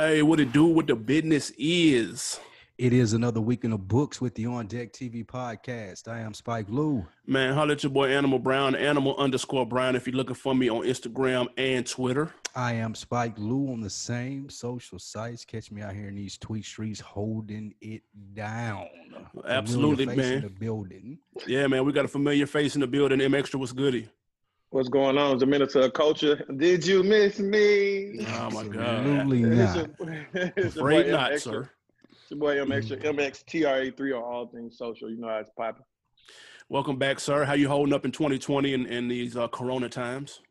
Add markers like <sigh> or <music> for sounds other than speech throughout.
Hey, what it do? What the business is? It is another week in the books with the On Deck TV podcast. I am Spike Lou. Man, holla at your boy Animal Brown, Animal underscore Brown. If you're looking for me on Instagram and Twitter. I am Spike Lou on the same social sites. Catch me out here in these tweet streets holding it down. Absolutely, Familiar face in man. the building. Yeah, man, we got a familiar face in the building. M Extra was goodie. What's going on? It's a Minister of Culture. Did you miss me? Oh my god. Absolutely It's not. your- <laughs> it's your Afraid boy, not, M Extra. sir. It's your boy M Extra, MXTRA3 on all things social. You know how it's popping. Welcome back, sir. How you holding up in 2020 in, in these uh, Corona times?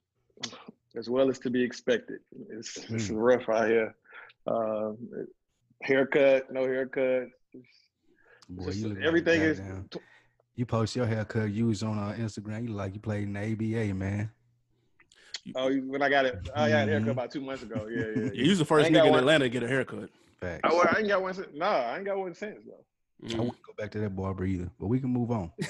As well as to be expected. It's, it's Mm. rough out here. Uh, haircut, no haircut. Boy, Just you like everything is- goddamn- You post your haircut you was on uh, Instagram. You like you played in the ABA, man. Oh, when I got it, I got a haircut Mhm. about two months ago. Yeah, yeah. Yeah, <laughs> yeah. you was the first nigga in one. Atlanta to get a haircut. Facts. I, well, I ain't got one since. Nah, I ain't got one since though. I Mm. wouldn't go back to that barber either, but we can move on. <laughs>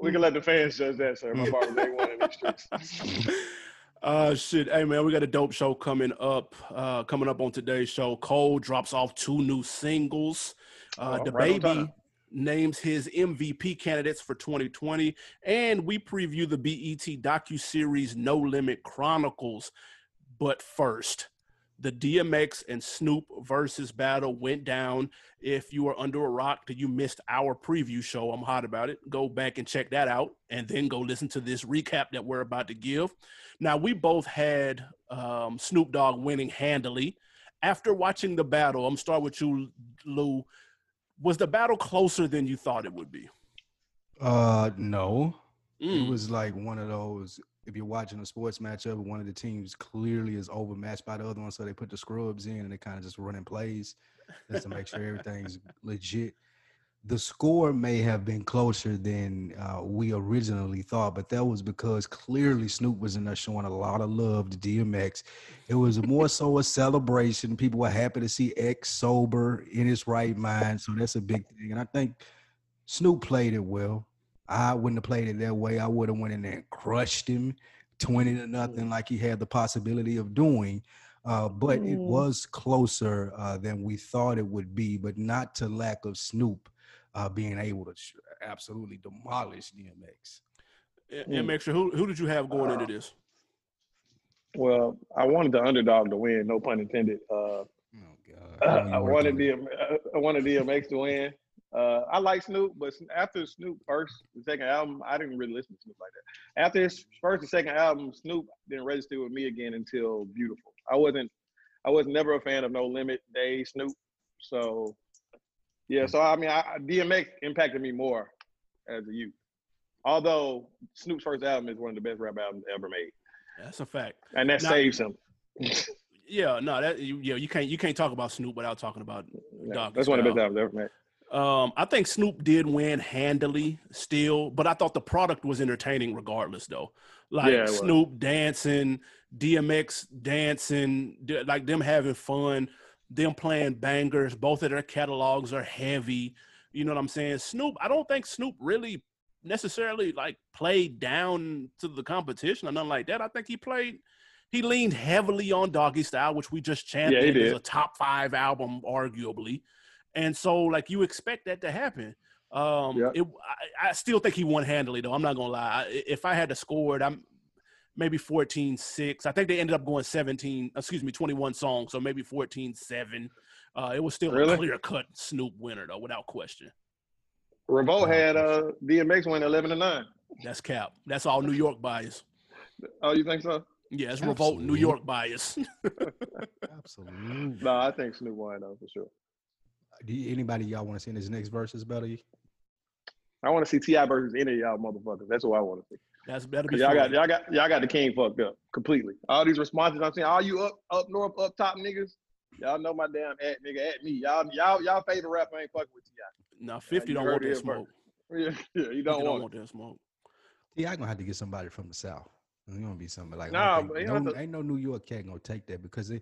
We can let the fans judge that, sir. My barber's ain't one in these streets. <laughs> Uh shit. Hey man, we got a dope show coming up. Uh coming up on today's show. Cole drops off two new singles. Uh Oh, the right baby time. Names his MVP candidates for 2020. And we preview the BET docu-series No Limit Chronicles. But first, the DMX and Snoop Verzuz battle went down. If you are under a rock that you missed our preview show, I'm hot about it. Go back and check that out, and then go listen to this recap that we're about to give. Now, we both had um, Snoop Dogg winning handily. After watching the battle, I'm start with you, Lou. Was the battle closer than you thought it would be? Uh, no. Mm. It was like one of those. If you're watching a sports matchup, one of the teams clearly is overmatched by the other one, so they put the scrubs in and they kind of just running plays just to make sure everything's legit. The score may have been closer than uh, we originally thought, but that was because clearly Snoop was in there showing a lot of love to DMX. It was more so a celebration. People were happy to see X sober in his right mind, so that's a big thing. And I think Snoop played it well. I wouldn't have played it that way. I would have went in there and crushed him, twenty to nothing, like he had the possibility of doing. Uh, but it Mm. was closer uh, than we thought it would be, but not to lack of Snoop uh, being able to sh- absolutely demolish DMX. And and make sure who who did you have going into this? Well, I wanted the underdog to win, no pun intended. Uh, Oh God! know I you worked wanted on it. DM, I wanted DMX to win. Uh, I like Snoop, but after Snoop first and second album, I didn't really listen to Snoop like that. After his first and second album, Snoop didn't register with me again until Beautiful. I wasn't, I was never a fan of No Limit Day Snoop. So, yeah. So I mean, I, DMX impacted me more as a youth. Although Snoop's first album is one of the best rap albums ever made, That's a fact. and that Now- saves him. <laughs> Yeah, no, that you, yeah, you can't you can't talk about Snoop without talking about Yeah, Doggy that's one of the best albums ever made. Um, I think Snoop did win handily still, but I thought the product was entertaining regardless, though. Like Yeah. Snoop dancing, DMX dancing, like them having fun, them playing bangers. Both of their catalogs are heavy. You know what I'm saying? Snoop, I don't think Snoop really necessarily like played down to the competition or nothing like that. I think he played. He leaned heavily on Doggy Style, which we just championed as did. a top five album, arguably. And so, like, you expect that to happen. Um, Yeah. it, I, I still think he won handily, though. I'm not gonna lie. I- If I had to score it, I'm maybe 14-6. I think they ended up going 17, excuse me, 21 songs, so maybe 14-7. Uh, it was still a clear cut Snoop winner, though, without question. Revolt had uh DMX win eleven to nine. That's cap. That's all New York bias. Oh, you think so? Yeah, it's revolt New York bias. <laughs> Absolutely. No, I think Snoop won though for sure. Do you, anybody y'all want to see in this next Verzuz battle? I want to see T.I. versus any of y'all motherfuckers. That's what I want to see. That's better 'Cause be y'all got y'all got y'all got the king fucked up completely. All these responses I'm seeing, all you up up north up top niggas, y'all know my damn at nigga at me. Y'all y'all y'all favorite rapper ain't fucking with Ti. Now 50 you don't want that smoke. <laughs> Yeah, yeah, you don't don't want. want that smoke. Yeah, I'm gonna have to get somebody from the south. It's gonna be something like I Nah, think- but no, to- ain't no New York cat gonna take that because they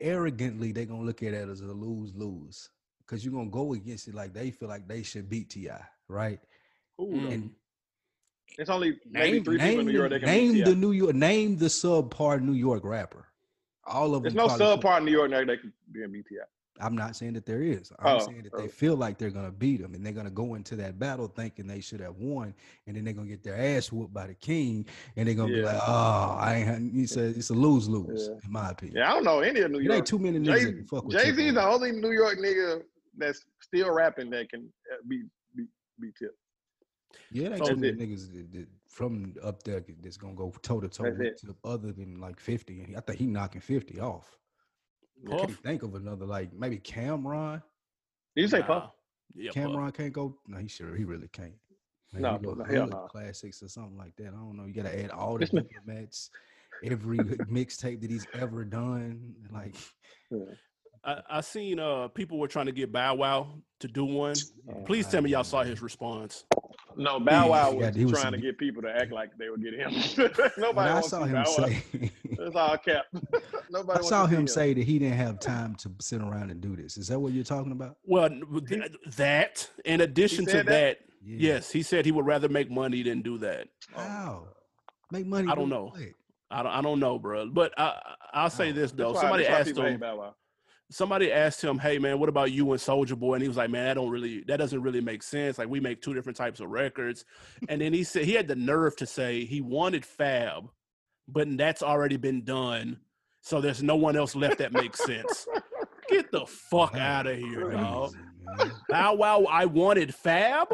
arrogantly they gonna look at it as a lose lose because you're gonna go against it like they feel like they should beat T.I., right? Who Mm. And It's only name, three people in New York that can name the. New York name the subpar New York rapper. All of There's them. There's no subpart New York that can be in BTI. I'm not saying that there is. I'm Oh, saying that they oh. feel like they're gonna beat them, and they're gonna go into that battle thinking they should have won, and then they're gonna get their ass whooped by the king, and they're gonna be like, "Oh, I ain't." had-" It's a it's a lose lose, Yeah. in my opinion. Yeah, I don't know any of New York. ain't too many niggas Jay that can fuck with Jay Tip Z's the only New York nigga that's still rapping that can uh, be be be tip. Yeah, it ain't So too niggas that, that from up there that's gonna go toe to toe That's with other than like fifty. I think he knocking fifty off. I can't think of another like maybe Cam'ron. Did you say Nah. Puff? Yeah, Puff. Cam'ron can't go. No, he sure he really can't. Maybe No, he go no, hell hood no. classics or something like that. I don't know. You got to add all the This man- diplomats, every mixtape that he's ever done. Like, I, I seen uh people were trying to get Bow Wow to do one. Oh, Please I tell me y'all saw his response. No, <laughs> Bow Wow He was, got- he was trying to get people to act like they would get him. <laughs> when Nobody I saw to him Bow say, That's all cap. Nobody I wants saw to him say that he didn't have time to sit around and do this. Is that what you're talking about? Well, th- that in addition to that, that? Yeah. yes, he said he would rather make money than do that. How? Oh, make money. I don't know. what? I don't, I don't know, bro. But I, I- I'll say Oh. this though. Why- Somebody why asked him. Bow Wow. Somebody asked him, "Hey man, what about you and Soulja Boy?" And he was like, "Man, that don't really, that doesn't really make sense. Like we make two different types of records." And then he said he had the nerve to say he wanted Fab, but that's already been done. So there's no one else left that makes sense. Get the fuck out of here, crazy, dog. man. Bow Wow, I wanted Fab.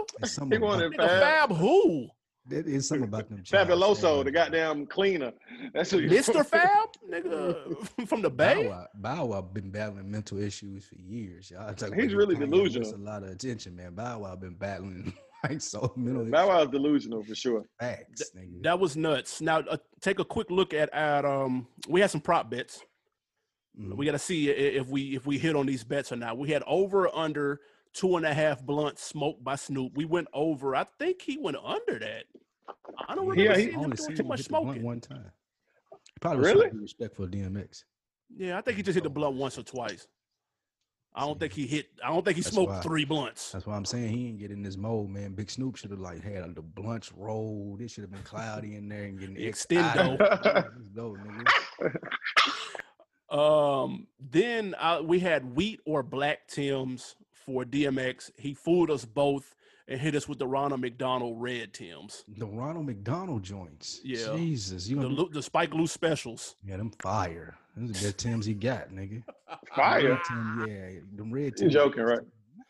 He wanted Fab. Fab who? There is something about them. child Fabuloso, the goddamn cleaner. <laughs> That's who Mr. Fab, nigga, <laughs> from the Bow Bay. Wow, Bow Wow been battling mental issues for years. Y'all talk He's really delusional. gets A lot of attention, man. Bow Wow been battling <laughs> like so mental Bow Wow's delusional for sure. facts. nigga. That was nuts. Now uh, take a quick look at at um. We had some prop bets. Mhm. We got to see if we if we hit on these bets or not. We had over under two and a half blunts smoked by Snoop. We went over. I think he went under that. I don't remember Yeah, he- seeing him only doing seen too much hit the blunt smoking. one time. He probably was Really? trying to respectful of DMX. Yeah, I think he just hit the blunt once or twice. I don't think he hit. I don't think he That's smoked why- three blunts. That's why I'm saying he ain't get in this mode, man. Big Snoop should have like had the blunts rolled. It should have been cloudy in there and getting Extendo. <laughs> Let's go, nigga. <laughs> Um, then uh, we had wheat or black Tims for DMX. He fooled us both and hit us with the Ronald McDonald red Tims. The Ronald McDonald joints. Yeah. Jesus, you The, gonna Lu- the Spike Lee specials. Yeah, them fire. Those are the Tims he got, nigga. <laughs> Fire. Red Tim, yeah, them red You Tims. joking, right?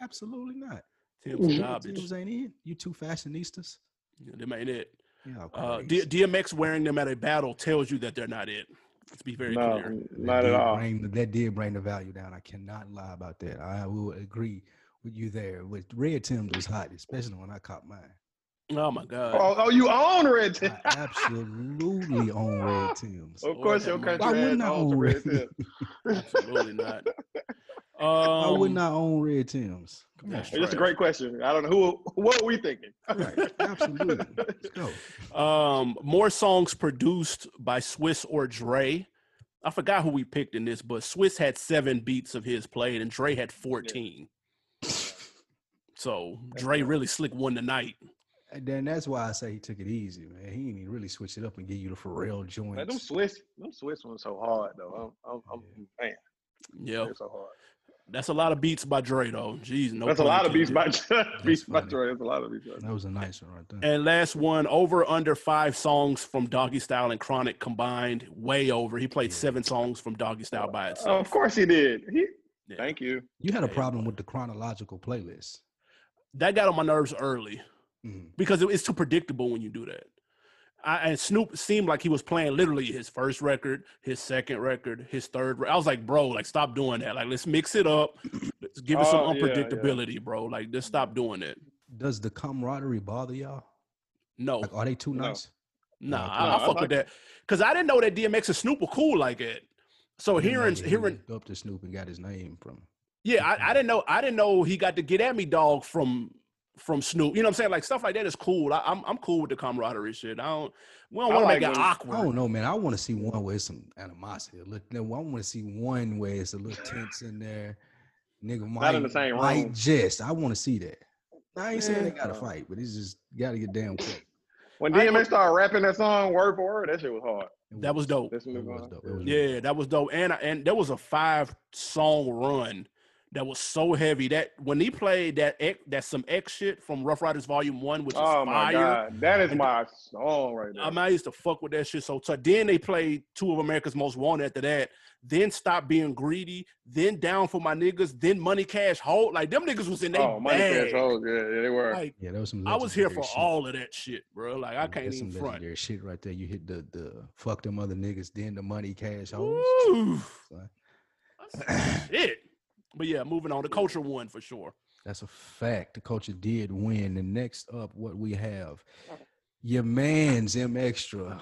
Absolutely not. Tim's garbage. Tims ain't it. You two fashionistas. Yeah, them ain't it. Yeah, Uh, D- DMX wearing them at a battle tells you that they're not it. Let's be very No, clear. not at all. Bring, that did bring the value down. I cannot lie about that. I will agree with you there. With red Tims was hot, especially when I caught mine. Oh my god. Oh, oh, you own Red Tim. I absolutely own red <laughs> Tims. Of course, your Why country Why has wouldn't I owns own Red red? Tim. Absolutely not. <laughs> Why Um, wouldn't own red Tims? Come on. That's It's a great question. I don't know who. What are we thinking? Right, absolutely. Let's go. Um, more songs produced by Swizz or Dre. I forgot who we picked in this, but Swizz had seven beats of his played, and Dre had fourteen. So Dre really slick one tonight. And then that's why I say he took it easy, man. He didn't really switch it up and give you the Pharrell joints. Man, them Swizz, them Swizz ones so hard though. I'm, I'm, I'm man, Yeah, so hard. That's a lot of beats by Dre though. Jeez, no. That's a lot of beats by <laughs> beats by funny. Troy. That's a lot of beats. By That was a nice one right there. And last one, over under five songs from Doggy Style and Chronic combined, way over. He played Yeah. seven songs from Doggy Style by itself. Of course he did. He, Yeah. Thank you. You had a problem with the chronological playlist. That got on my nerves early Mhm. because it- it's too predictable when you do that. I, and Snoop seemed like he was playing literally his first record, his second record, his third. re- I was like, bro, like stop doing that. Like let's mix it up. Let's give it some Oh, yeah, yeah. unpredictability, bro. Like just stop doing it. Does the camaraderie bother y'all? No, Like, are they too No. nice? nah, No, I, no, I I fuck like with that because I didn't know that DMX and Snoop were cool like that. So I didn't know hearing he hearing up to Snoop and got his name from. Yeah, I, I didn't know. I didn't know he got to get at me, dog, from from Snoop. You know what I'm saying? Like stuff like that is cool. I, I'm I'm cool with the camaraderie shit. I don't. We don't I want to like make it awkward. I don't know, man. I want to see one where it's some animosity. Look, little, I want to see one where it's a little tense in there. Nigga might, Not in the same might room. jest. I want to see that. I ain't saying they got to fight, but it's just got to get damn quick. When I ain't DMX started rapping that song word for word, that shit was hard. That was dope. That's It what was was dope. Was Yeah, that was dope. And and there was a five song run that was so heavy that when he played that X, that some X shit from Ruff Ryders Volume One, which is Oh my fire. god, that is And- my song right there. I mean, I used to fuck with that shit so tough. Then they played two of America's Most Wanted after that. Then Stop Being Greedy. Then Down for My Niggas. Then Money Cash Hold. Like them niggas was in they oh, money bag. cash hoes, yeah, yeah, they were. Like Yeah, that was some. I was here for shit. all of that shit, bro. Like I Yeah, can't that's even some front. legendary shit right there. You hit the the fuck them other niggas, then the money cash hold. Ooh, shit. But yeah, moving on. The culture one for sure. That's a fact. The culture did win. And next up, what we have, your man's M Extra,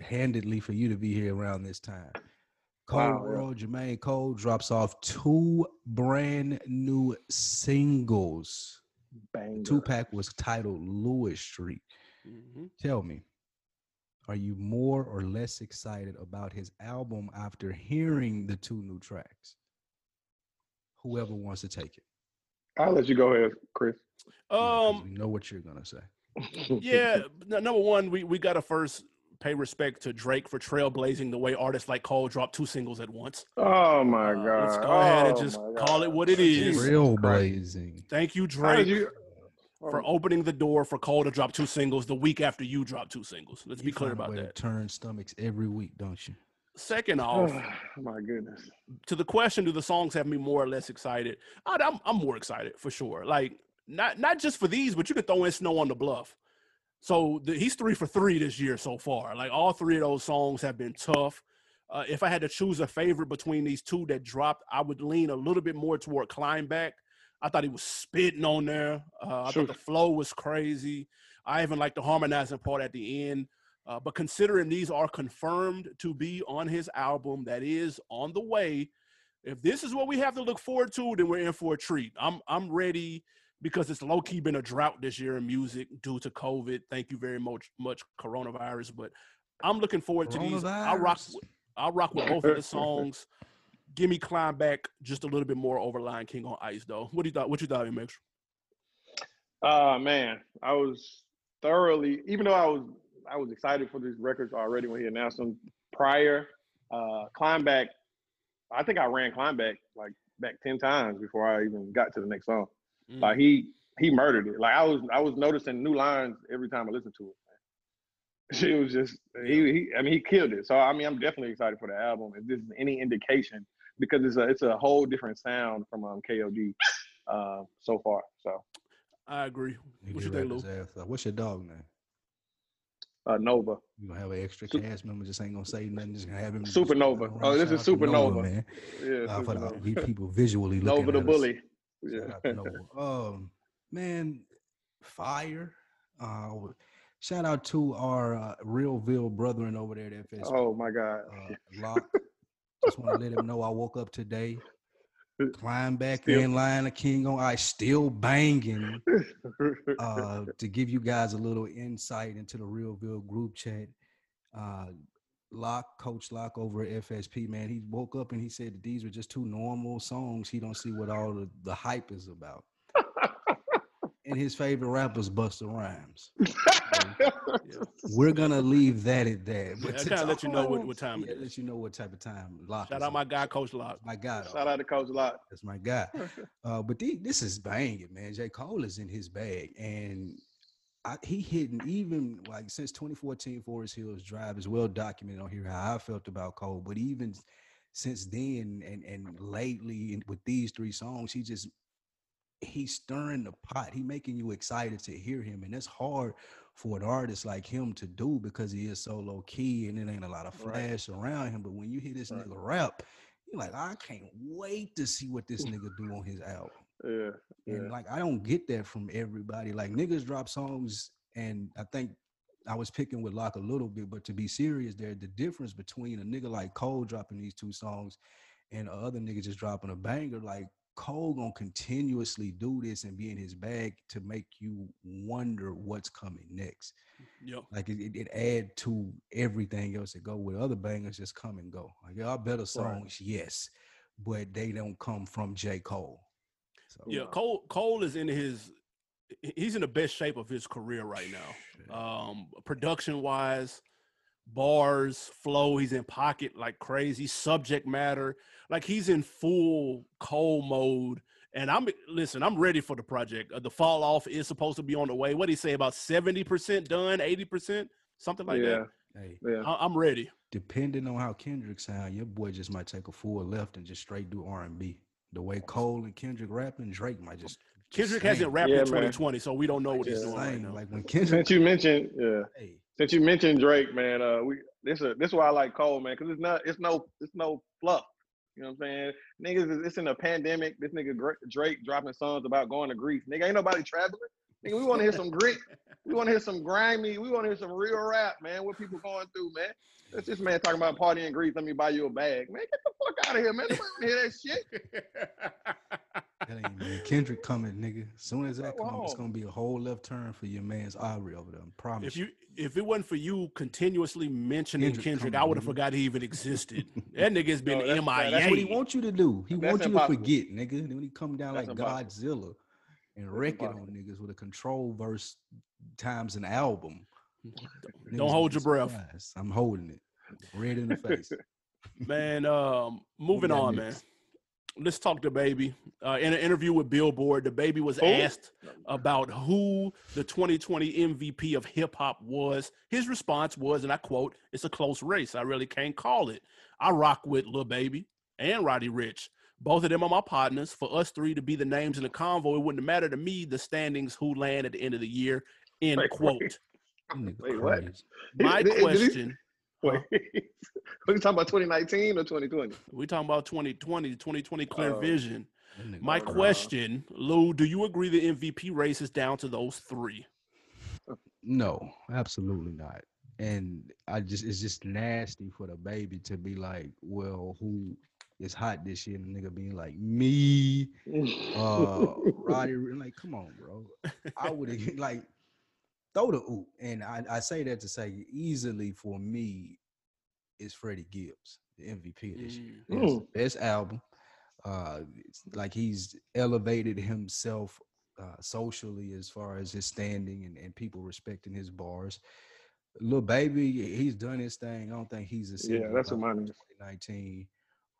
handedly for you to be here around this time. Cold Wow. World, Jermaine Cole drops off two brand new singles. Banger. Two pack was titled Lewis Street. Mhm. Tell me, are you more or less excited about his album after hearing the two new tracks? Whoever wants to take it. I'll let you go ahead, Chris. Um, we know what you're gonna say. <laughs> yeah, number one, we we gotta first pay respect to Drake for trailblazing the way artists like Cole drop two singles at once. Oh my Uh, god. let's go ahead and Oh, just call it what it is. Jesus Real blazing. Thank you, Drake, you? for Oh, opening the door for Cole to drop two singles the week after you drop two singles. Let's You be clear about that. Turn stomachs every week, don't you? Second <sighs> off, oh my goodness. to the question, do the songs have me more or less excited? I, I'm I'm more excited for sure. Like not not just for these, but you could throw in Snow on the Bluff. So the, he's three for three this year so far. Like all three of those songs have been tough. Uh, if I had to choose a favorite between these two that dropped, I would lean a little bit more toward Climb Back. I thought he was spitting on there. Uh, I Sure. thought the flow was crazy. I even like the harmonizing part at the end. Uh, but considering these are confirmed to be on his album that is on the way, if this is what we have to look forward to, then we're in for a treat. I'm I'm ready because it's low key been a drought this year in music due to COVID. Thank you very much much coronavirus, but I'm looking forward to these. I rock I rock with both of the songs. Give me climb back just a little bit more over Lion King on Ice though. What do you thought? What you thought, Mix? Uh man, I was thoroughly even though I was I was excited for these records already when he announced them prior. Uh Climb Back, I think I ran Climb Back like back 10 times before I even got to the next song. Mm. Like he he murdered it. Like I was I was noticing new lines every time I listened to it. She <laughs> was just he, he I mean he killed it. So I mean I'm definitely excited for the album. If this is any indication, because it's a it's a whole different sound from um KOD uh, so far. So I agree. He What you did think, rap Lou? his ass off. What's your dog name? Uh, Nova. You gonna have an extra Su- cast member? Just ain't gonna say nothing. Just gonna have him. Supernova. Oh, this is Nova, Supernova. man. Yeah, Uh, for the people visually <laughs> looking Nova the us. bully. Shout Yeah. out to Nova. <laughs> Um, man, fire. Uh, shout out to our uh, Realville brethren over there at FS. Oh my God. uh, <laughs> Locke. Just want to let him know I woke up today. Climb back Still- in line, a king on ice, still banging. uh, <laughs> to give you guys a little insight into the Realville group chat. Uh, Locke, Coach Lock over at FSP, man, he woke up and he said that these were just two normal songs. He don't see what all the, the hype is about. <laughs> and his favorite rapper's Busta Rhymes. <laughs> <laughs> We're gonna leave that at that. Yeah, I to kinda let you know what- what time it yeah, is. Let you know what type of time. Locke Shout is out my guy, Coach Lock. my guy. Shout out to Coach Lot. That's my guy. <laughs> Uh, but the, this is banging, man. J. Cole is in his bag, and I, he hitting even like since 2014, Forest Hills Drive is well documented on here how I felt about Cole. But even since then, and and lately in, with these three songs, he just he's stirring the pot. He making you excited to hear him, and it's hard for an artist like him to do because he is so low key and it ain't a lot of Right. flash around him. But when you hear this Right. nigga rap, you're like, I can't wait to see what this nigga do on his album. <laughs> Yeah. And like I don't get that from everybody. Like niggas drop songs, and I think I was picking with Locke a little bit, but to be serious, there the difference between a nigga like Cole dropping these two songs and other nigga just dropping a banger, like Cole gonna continuously do this and be in his bag to make you wonder what's coming next. Yep. Like it, it, it add to everything else that go with other bangers just come and go. Like y'all better songs, yes, but they don't come from J. Cole. So Yeah. Cole Cole is in his he's in the best shape of his career right now. Um, production wise, bars, flow, he's in pocket like crazy, subject matter, like he's in full Cole mode. And I'm listen, I'm ready for the project. Uh, the fall off is supposed to be on the way. What do you say about 70% done, 80%, something like yeah. that? Hey, Yeah. I- I'm ready. depending on how Kendrick sound, your boy just might take a full left and just straight do R and B. The way Cole and Kendrick rapping, Drake might just just Kendrick sing. hasn't rapped Yeah, in man. 2020, so we don't know what he's doing right now. Like when Kendrick, Since you mentioned, yeah. hey, Since you mentioned Drake, man, uh, we this is this is why I like Cole, man, because it's not it's no it's no fluff. You know what I'm saying? Niggas, it's in a pandemic. This nigga Drake dropping songs about going to Greece. Nigga, ain't nobody traveling. Nigga, we want to hear some grit. We want to hear some grimy. We want to hear some real rap, man. What people going through, man. That's this man talking about partying in Greece. Let me buy you a bag, man. Get the fuck out of here, man. Nobody want to hear that shit. <laughs> that ain't man. Kendrick coming, nigga. As soon as that Go comes, it's gonna be a whole left turn for your man's Aubrey over there. I promise. if you if it wasn't for you continuously mentioning Kendrick Kendrick, coming, I would have forgot he even existed. <laughs> that nigga's been No, that's- MIA. That's what he wants you to do. He That's wants you impossible. to forget, nigga. Then when he come down That's like impossible. Godzilla and wreck it on niggas with a control verse times an album. <laughs> Don't niggas hold your breath. surprised. I'm holding it. Red in the face. <laughs> Man, um, moving got on, man. Let's talk to baby. Uh, in an interview with Billboard, DaBaby was Who? asked about who the 2020 MVP of hip hop was. His response was, and I quote, "It's a close race. I really can't call it. I rock with Lil Baby and Roddy Ricch. Both of them are my partners. For us three to be the names in the convo, it wouldn't matter to me the standings who land at the end of the year." End Wait, quote. wait. Wait, what? My Did- did he- question. <laughs> Wait, what you talking about 2019 or 2020? We talking about 2020, 2020 clear Oh. vision. My no. crazy. question, Lou, do you agree the MVP race is down to those three? No, absolutely not. And I just it's just nasty for DaBaby to be like, well, who is hot this year? And the nigga being like, me, uh <laughs> Roddy. Like, come on, bro. I would have <laughs> like throw the oop. And I, I say that to say easily for me is Freddie Gibbs, the MVP of this year. Mm. It's Mm. best album. Uh, it's like he's elevated himself uh, socially as far as his standing and, and people respecting his bars. Little baby, he's done his thing. I don't think he's a Yeah, that's what mine is. 2019.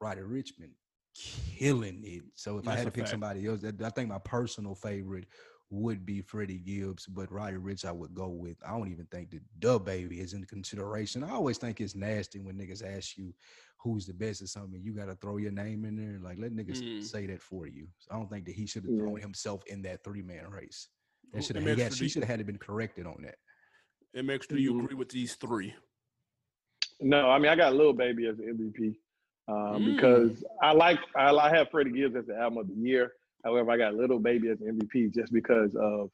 Roddy Richmond killing it. So if I had to pick fact. somebody else, I think my personal favorite would be Freddie Gibbs, but Roddy Ricch I would go with. I don't even think that DaBaby is in consideration. I always think it's nasty when niggas ask you who's the best or something. You got to throw your name in there. Like let niggas Mm. say that for you. So I don't think that he should have thrown himself in that three man race. Who- That should have MX, he, had- do he you- should have had to been corrected on that. MX, do you Mhm. agree with these three? No, I mean I got Little Baby as the MVP um, Mm. because I like I, I have Freddie Gibbs as the album of the year. However, I got Little Baby as MVP just because of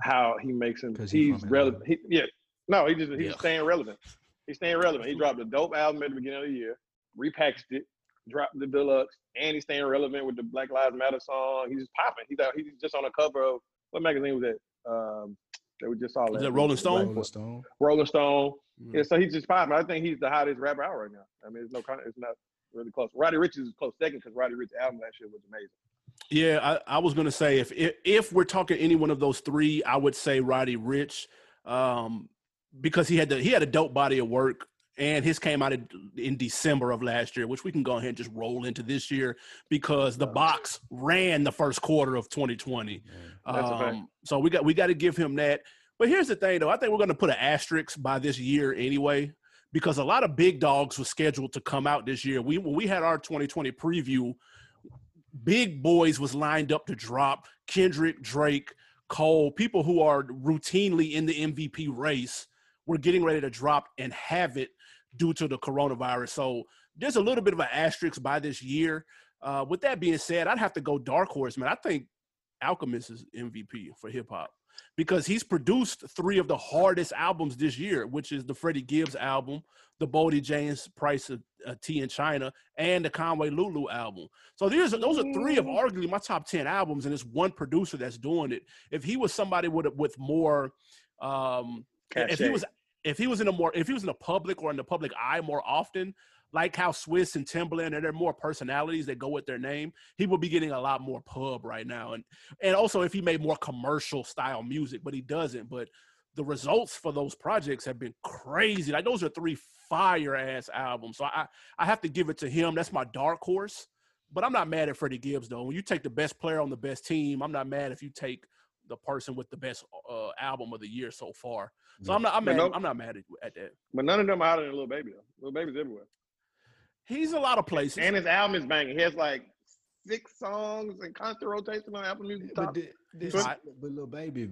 how he makes him. 'Cause he He's relevant. He, yeah, no, he just he's Yeah. staying relevant. He's staying relevant. He dropped a dope album at the beginning of the year, repackaged it, dropped the deluxe, and he's staying relevant with the Black Lives Matter song. He's just popping. He's out. He's just on the cover of what magazine was that? Um, that we just saw. last that? Rolling Stone? Rolling Stone. Rolling Stone. Mm. Yeah, so he's just popping. I think he's the hottest rapper out right now. I mean, it's no, con- it's not really close. Roddy Ricch is close second because Roddy Ricch's album last year was amazing. Yeah, I, I was gonna say if, if if we're talking any one of those three, I would say Roddy Ricch, um, because he had the he had a dope body of work, and his came out in, in December of last year, which we can go ahead and just roll into this year because the box ran the first quarter of 2020. That's a fact. Um, so we got we got to give him that. But here's the thing, though. I think we're going to put an asterisk by this year anyway, because a lot of big dogs were scheduled to come out this year. We when we had our 2020 preview, big boys was lined up to drop. Kendrick, Drake, Cole, people who are routinely in the MVP race were getting ready to drop and have it due to the coronavirus. So there's a little bit of an asterisk by this year. Uh, with that being said, I'd have to go dark horse, man. I think Alchemist is MVP for hip hop because he's produced three of the hardest albums this year, which is the Freddie Gibbs album, the Boldy James Price of uh, Tea in China, and the Conway Lulu album. So these are, those are three of arguably my top ten albums, and it's one producer that's doing it. If he was somebody with with more, um, if he was if he was in a more if he was in the public or in the public eye more often, like how Swizz and Timbaland and there are more personalities that go with their name, he would be getting a lot more pub right now. And and also if he made more commercial style music, but he doesn't. But the results for those projects have been crazy. Like those are three fire ass albums. So I I have to give it to him. That's my dark horse. But I'm not mad at Freddie Gibbs though. When you take the best player on the best team, I'm not mad if you take the person with the best uh, album of the year so far. So. I'm not I'm mad, no- I'm not mad at, at that. But none of them are out of Little Baby though. Little Baby's everywhere. He's a lot of places. And his album is banging. He has like six songs and constant rotation on Apple Music. But, Top. this, But- but little baby,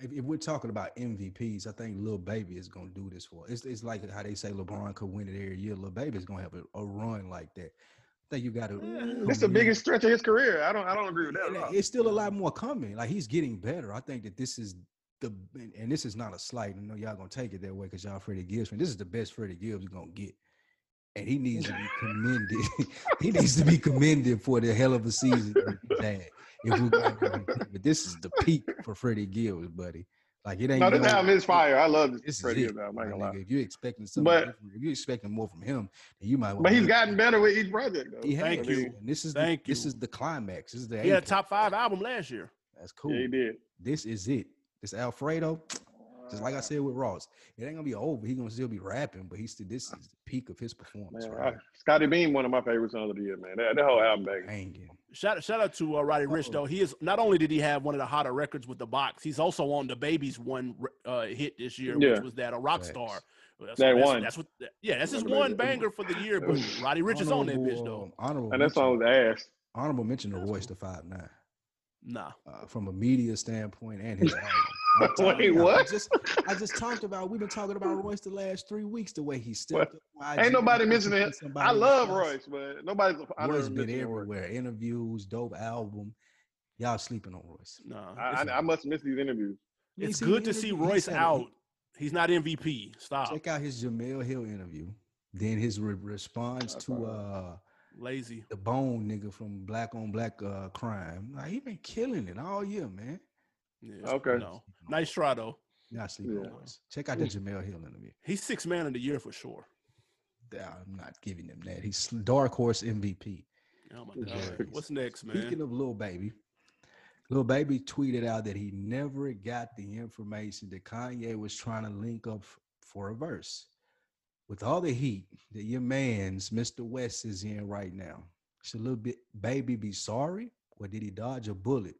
if, if we're talking about MVPs, I think little baby is gonna do this for. It's it's like how they say LeBron could win it every year. Little baby is gonna have a, a run like that. I think you got to. This is the biggest stretch of his career. I don't I don't agree with that. at all. It's still a lot more coming. Like he's getting better. I think that this is the and, and this is not a slight. I know y'all gonna take it that way because y'all Freddie Gibbs fan. This is the best Freddie Gibbs you're gonna get. And he needs to be commended. <laughs> he <laughs> needs to be commended for the hell of a season that he's had. If we but this is the peak for Freddie Gibbs, buddy. Like it ain't. No, this album is fire. I love This this is Freddie it, Gibbs album. I my ain't gonna lie. If you're expecting something, But- if you're expecting more from him, then you might. But he's wanna- gotten better with each project though. He Thank has. you. And this is Thank the, this is the climax. This is the he had a top five album last year. That's cool. Yeah, he did. This is it. This Alfredo, just like I said with Ross, it ain't gonna be over. He's gonna still be rapping, but he's still this is the peak of his performance. Man, right? I, Scottie Beam, one of my favorite songs of the year, man. That, that whole album, banging. Hanging. Shout, shout out to uh, Roddy Ricch though. He is not only did he have one of the hotter records with the box, he's also on DaBaby's one uh, hit this year, Yeah. which was that a rock Facts. star. That's, That that's, one. That's what. Yeah, that's his Remember one banger for the year. But <laughs> Roddy Ricch is on that bitch though. um, Honorable, And that song mention, was ass. honorable mention to Royce the Five Nine. Nah, Uh, from a media standpoint and his album. I'm <laughs> Wait, y'all, I what? just, I just talked about. We've been talking about Royce the last three weeks. The way he stepped up. Ain't nobody he mentioning put it. I love. Royce, but nobody's. I Royce been mention Royce. everywhere. Interviews, dope album. Y'all sleeping on Royce. No, I, I, I must miss these interviews. It's good to see interview? He Royce said it. out. He's not MVP. Stop. Check out his Jemele Hill interview. Then his re- response That's to uh Lazy. the Bone nigga from Black on Black uh crime. Like, he been killing it all year, man. Yeah, Okay. No. Nice try though. Not sleeping Yeah. on Check out the Jemele Hill interview. He's six man of the year for sure. I'm not giving him that. He's dark horse MVP. Oh my god. What's next, man? Speaking of little Baby, little Baby tweeted out that he never got the information that Kanye was trying to link up for a verse. With all the heat that your man's Mr. West is in right now, should little bit Baby be sorry, or did he dodge a bullet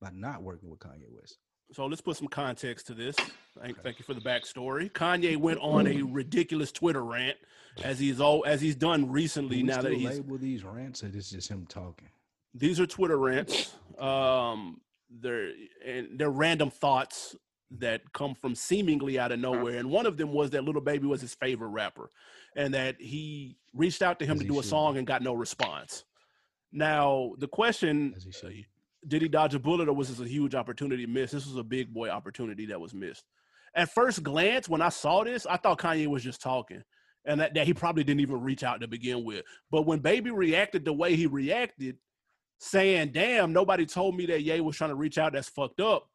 by not working with Kanye West? So let's put some context to this. Thank, thank you for the backstory. Kanye went on a ridiculous Twitter rant, as he's all as he's done recently. Now that he's label these rants, or this is just him talking? these are Twitter rants. Um, they're and they're random thoughts that come from seemingly out of nowhere. And one of them was that Little Baby was his favorite rapper, and that he reached out to him As to do a song and got no response. Now the question: As he should. Did he dodge a bullet, or was this a huge opportunity missed? This was a big boy opportunity that was missed. At first glance, when I saw this, I thought Kanye was just talking, and that, that he probably didn't even reach out to begin with. But when Baby reacted the way he reacted, saying, damn, nobody told me that Ye was trying to reach out. That's fucked up.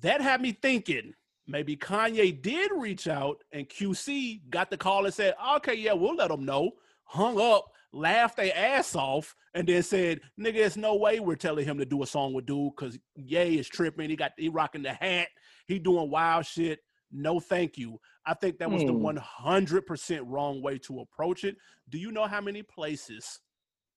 That had me thinking maybe Kanye did reach out and QC got the call and said, okay, yeah, we'll let them know. Hung up, laughed their ass off, and then said, nigga, there's no way we're telling him to do a song with dude because Ye is tripping. He got he rocking the hat, he doing wild shit. No, thank you. I think that was the Hmm. 100% wrong way to approach it. Do you know how many places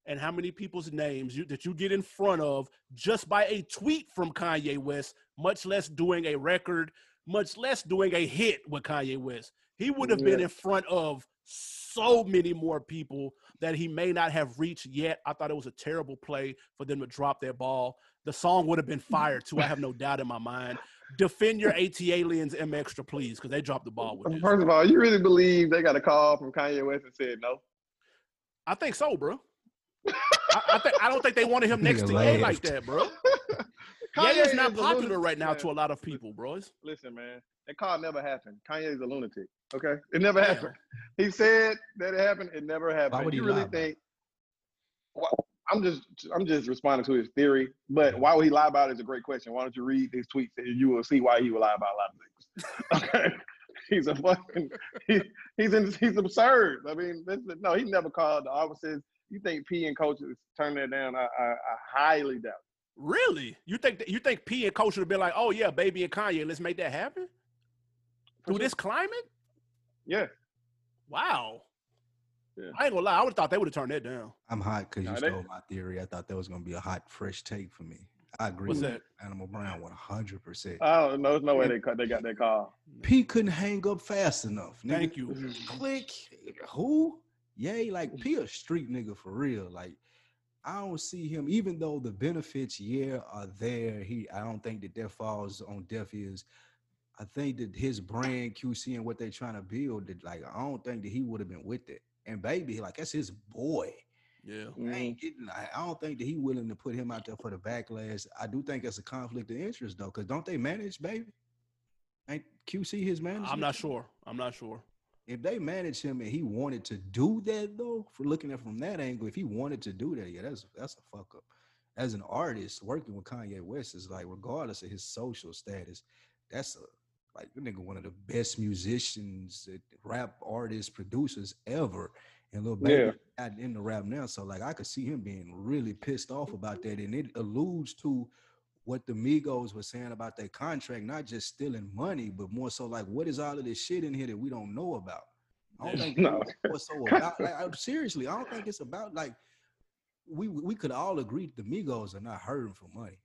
and how many people's names you, that you get in front of just by a tweet from Kanye West, much less doing a record, much less doing a hit with Kanye West. He would have been in front of so many more people that he may not have reached yet. I thought it was a terrible play for them to drop their ball. The song would have been fired too. I have no doubt in my mind. Defend your AT aliens, M extra, please, because they dropped the ball with this. First of all, you really believe they got a call from Kanye West and said no? I think so, bro. I, I think I don't think they wanted him <laughs> next to Nigga Ye like that, bro. Kanye Ye is not a popular lunatic, right now man. to a lot of people, bros. Listen, man, that call never happened. Kanye is a lunatic. Okay, it never happened. He said that it happened. It never happened. Why would you he really lie about it? think? Well, I'm just I'm just responding to his theory. But why would he lie about it is a great question. Why don't you read his tweets and you will see why he would lie about a lot of things. <laughs> Okay. he's a fucking he, he's in, he's absurd. I mean, this, no, he never called the officers. You think P and coaches turn that down? I, I, I highly doubt. Really? You think that, you think P and Coach would have been like, "Oh yeah, baby and Kanye, let's make that happen"? Through sure. this climate? Yeah, Wow. Yeah. I ain't gonna lie. I would have thought they would have turned that down. I'm hot because Nah, you they- stole my theory. I thought that was gonna be a hot, fresh take for me. I agree What's with that? Animal Brown 100. percent I don't know. There's no way they cut. They got that call. P couldn't hang up fast enough. nigga. Thank you. Click. Who? Yay! Like P a street nigga for real. Like I don't see him. Even though the benefits, yeah, are there. He. I don't think that that falls on deaf ears. I think that his brand QC and what they're trying to build, that like I don't think that he would have been with it. And baby, like that's his boy. Yeah. I ain't mm-hmm. getting. I, I don't think that he willing to put him out there for the backlash. I do think it's a conflict of interest though, because don't they manage, baby? Ain't QC his manager? I'm not sure. I'm not sure. If they manage him and he wanted to do that though, for looking at it from that angle, if he wanted to do that, yeah, that's that's a fuck up. As an artist, working with Kanye West is like, regardless of his social status, that's a like the nigga one of the best musicians, rap artists, producers ever. And little baby Yeah. got the rap now, so like I could see him being really pissed off about that, and it alludes to what the Migos were saying about their contract, not just stealing money, but more so like what is all of this shit in here that we don't know about. I don't think <laughs> No. what's so about. Like, I- seriously, I don't think it's about like we we could all agree the Migos are not hurting for money.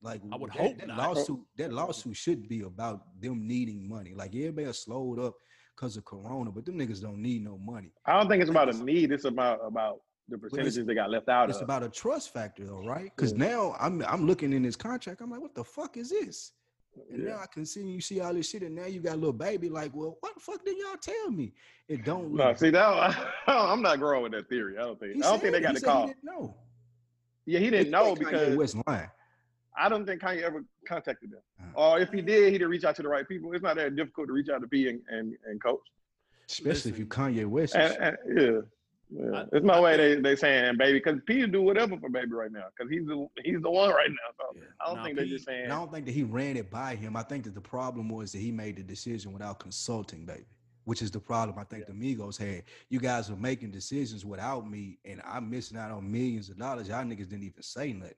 Like I would that, hope that lawsuit. That lawsuit should be about them needing money. Like everybody slowed up because of Corona, but them niggas don't need no money. I don't think it's about a need. It's about about the percentages they got left out It's of. about a trust factor, though, right? Because Yeah. now I'm I'm looking in this contract. I'm like, what the fuck is this? And Yeah. now I can see you see all this shit, and now you got a little baby. Like, well, what the fuck did y'all tell me? It don't. No, see that <laughs> I'm not growing with that theory. I don't think. He I don't think they got the call. didn't. Yeah, he didn't But know you think Kanye because West lying. I don't think Kanye ever contacted them. Uh, Or if he did, he didn't reach out to the right people. It's not that difficult to reach out to P and, and, and coach. especially if you. Kanye West. And, and, yeah. Yeah. I- There's no way they they saying baby because P do whatever for baby right now because he's the he's the one right now. So Yeah. I don't Nah, think P- they're just saying. I don't think that he ran it by him. I think that the problem was that he made the decision without consulting, baby, which is the problem I think the Migos had. You guys were making decisions without me, and I'm missing out on millions of dollars. Y'all niggas didn't even say nothing.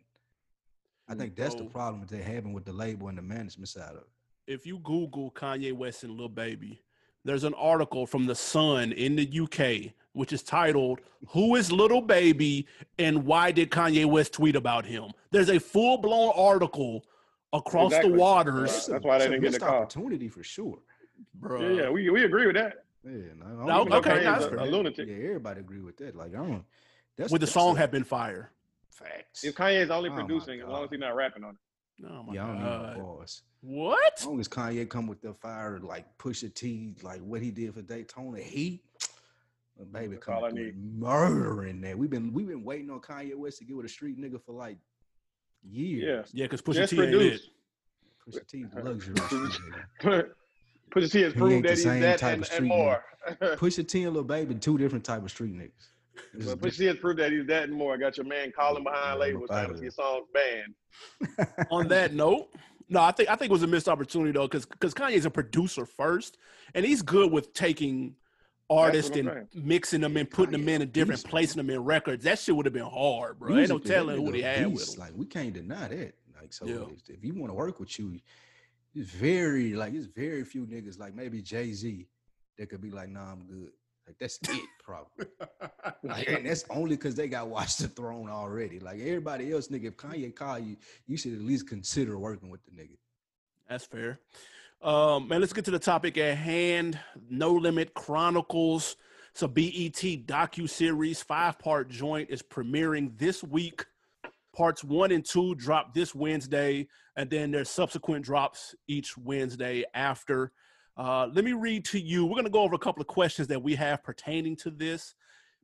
I Mm, think that's the problem that they're having with the label and the management side of it. If you Google Kanye West and Lil Baby, there's an article from the Sun in the UK which is titled "Who is Little Baby and Why Did Kanye West tweet about him?" There's a full blown article across Exactly. the waters, Right. That's why they It's didn't get the missed call. opportunity for sure. bro. Yeah, yeah, we, we agree with that. Yeah, no, I No, don't even okay, that's a- a lunatic. Yeah, everybody agree with that. Like I don't. That's Would the that's song a- have been fire? facts? If Kanye's only Oh producing, as long as God. he's not rapping on it. Oh my Yeah, I don't need god! no bars. What? As long as Kanye come with the fire, like Pusha T, like what he did for Daytona Heat, well, baby, That's come all I through need. and murdering that. We've been we've been waiting on Kanye West to get with a street nigga for like years. Yeah, because Pusha Just T ain't it. produce. Pusha T, the luxury <laughs> street nigga. Put Pusha T has He proved ain't the that he's that type and, of and street more. <laughs> Pusha T and Lil Baby, two different type of street niggas. This is Pusha T has proved that he's that and more. I got your man calling behind I'm labels up trying to see your songs banned. <laughs> on that note, no, I think I think it was a missed opportunity though, because because Kanye's a producer first, and he's good with taking artists I'm and mixing them and putting them in a a different, beast, placing them in records. That shit would have been hard, bro. Ain't no telling who nigga they a had with beast. Like we can't deny that. Like so, Yeah. if, if you want to work with you, it's very like it's very few niggas like maybe Jay Z that could be like, nah, I'm good. Like that's it, probably. <laughs> Like, and that's only because they got watched the throne already. Like everybody else, nigga, if Kanye call you, you should at least consider working with the nigga. That's fair. Um, man, let's get to the topic at hand. No Limit Chronicles. It's a BET docu series, five part joint is premiering this week. Parts one and two drop this Wednesday, and then there's subsequent drops each Wednesday after. Uh, let me read to you. We're going to go over a couple of questions that we have pertaining to this,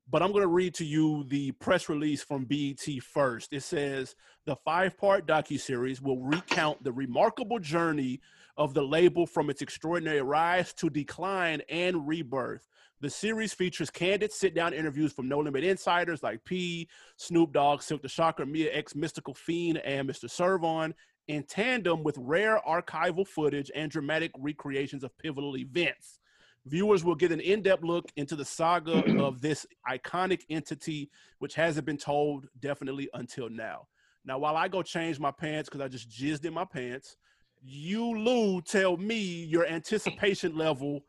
but I'm going to read to you the press release from BET first. It says the five-part docuseries will recount the remarkable journey of the label from its extraordinary rise to decline and rebirth. The series features candid sit-down interviews from No Limit insiders like P, Snoop Dogg, Silk the Shocker, Mia X, Mystikal Fiend, and Mr. Serv-On, in tandem with rare archival footage and dramatic recreations of pivotal events. Viewers will get an in-depth look into the saga <clears throat> of this iconic entity, which hasn't been told definitely until now. Now, while I go change my pants because I just jizzed in my pants, you Lou tell me your anticipation level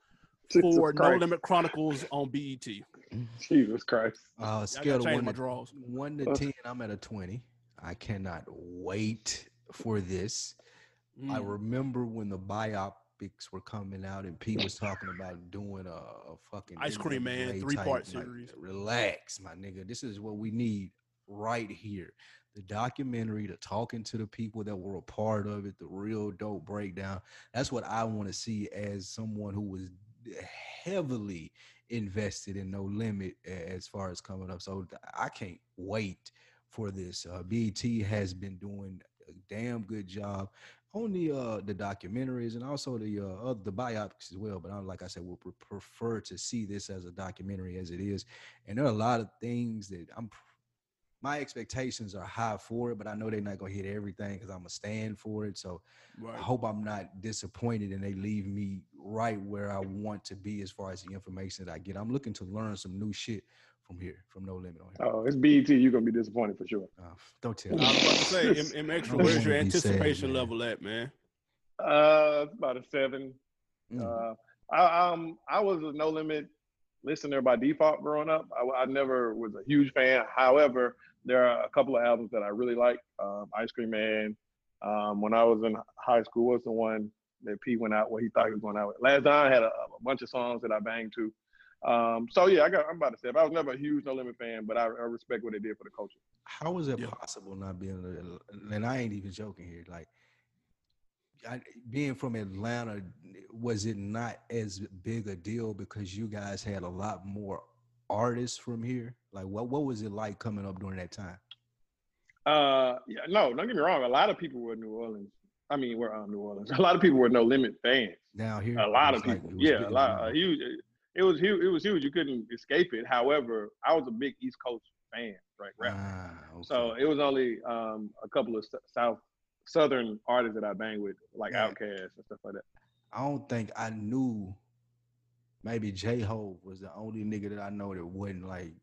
for No Limit Chronicles on BET. Jesus Christ. Uh, I scale gotta of one my to, draws. one to Uh. ten, I'm at a twenty. I cannot wait for this. I Mm. remember when the biopics were coming out and Pete was talking about doing a, a fucking Ice Cream Man, three-part type, like, series. relax, my nigga. This is what we need right here. The documentary, the talking to the people that were a part of it, the real dope breakdown. That's what I want to see as someone who was heavily invested in No Limit as far as coming up. So I can't wait for this. Uh, BT has been doing a damn good job on the uh the documentaries and also the uh other, the biopics as well. But I, like I said, would prefer to see this as a documentary as it is. And there are a lot of things that I'm. My expectations are high for it, but I know they're not gonna hit everything because I'm gonna stand for it. So I hope I'm not disappointed and they leave me right where I want to be as far as the information that I get. I'm looking to learn some new shit from here, from No Limit on here. Oh, it's BET. You're gonna be disappointed for sure. Uh, don't tell I me. was about to say, M- M Extra, where's your wanna sad, anticipation level at, man? Uh, about a seven. Mm. Uh, I um I was a No Limit listener by default growing up. I, I never was a huge fan. However, there are a couple of albums that I really like. Um, Ice Cream Man. Um, when I was in high school, was the one that P went out where he thought he was going out with. Last Don had a, a bunch of songs that I banged to. Um, so yeah, I got I'm about to say. I was never a huge No Limit fan, but I, I respect what they did for the culture. How is it Yeah. possible not being? A, and I ain't even joking here. Like, I, being from Atlanta, was it not as big a deal because you guys had a lot more artists from here? Like, what what was it like coming up during that time? Uh, yeah, no, don't get me wrong. A lot of people were New Orleans. I mean, we're on New Orleans. <laughs> A lot of people were No Limit fans. Now here, A lot of like- people. yeah, a lot. A huge. It was huge. It was huge. You couldn't escape it. However, I was a big East Coast fan, right? Rap. Ah, okay. So it was only um, a couple of South Southern artists that I banged with, like Yeah. Outkast and stuff like that. I don't think I knew. Maybe J Ho was the only nigga that I know that wasn't like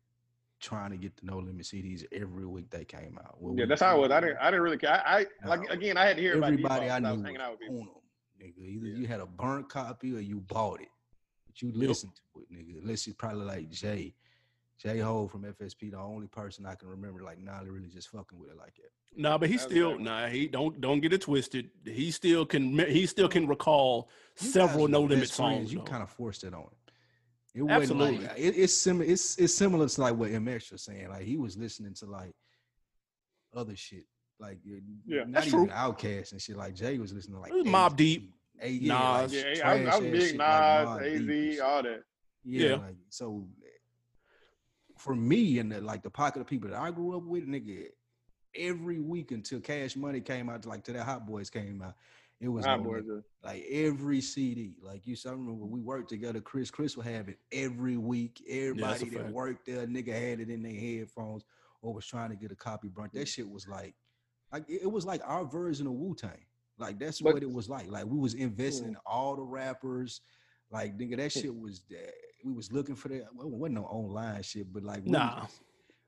trying to get the No Limit CDs every week they came out. Well, Yeah, that's how I was. I didn't. I didn't really care. I, I No. like again. I had to hear about Everybody I knew I was hanging out with on them, nigga. Either Yeah. you had a burnt copy or you bought it, but you Yep. listened to it, nigga. Unless it's probably like Jay, Jay Ho from FSP, the only person I can remember like nah, really just fucking with it like that. Nah, but he That's still right. nah. He don't don't get it twisted. He still can he still can recall You several no limit best friends, songs. You kind of forced it on him. It wasn't Absolutely. like it, it's similar. It's it's similar to like what MX was saying. Like he was listening to like other shit, like Yeah. not That's even true. Outkast and shit. Like Jay was listening to like It was Mobb AZ, Deep, A- yeah, like Nas. Yeah, I was, I trash was ass big shit Nas, like Mobb Deep Az, shit. all that. Yeah, Yeah. like so for me and the, like the pocket of people that I grew up with, nigga, every week until Cash Money came out, like to that Hot Boys came out, it was no boys, like every CD. Like you, so I remember we worked together. Chris, Chris would have it every week. Everybody that fact. worked there, nigga had it in their headphones or was trying to get a copy burnt. That shit was like, like it it was like our version of Wu Tang. Like that's But- what it was like. Like we was investing in all the rappers. Like nigga, that shit was. Uh, we was looking for that. Well, it wasn't no online shit, but like we was- Nah.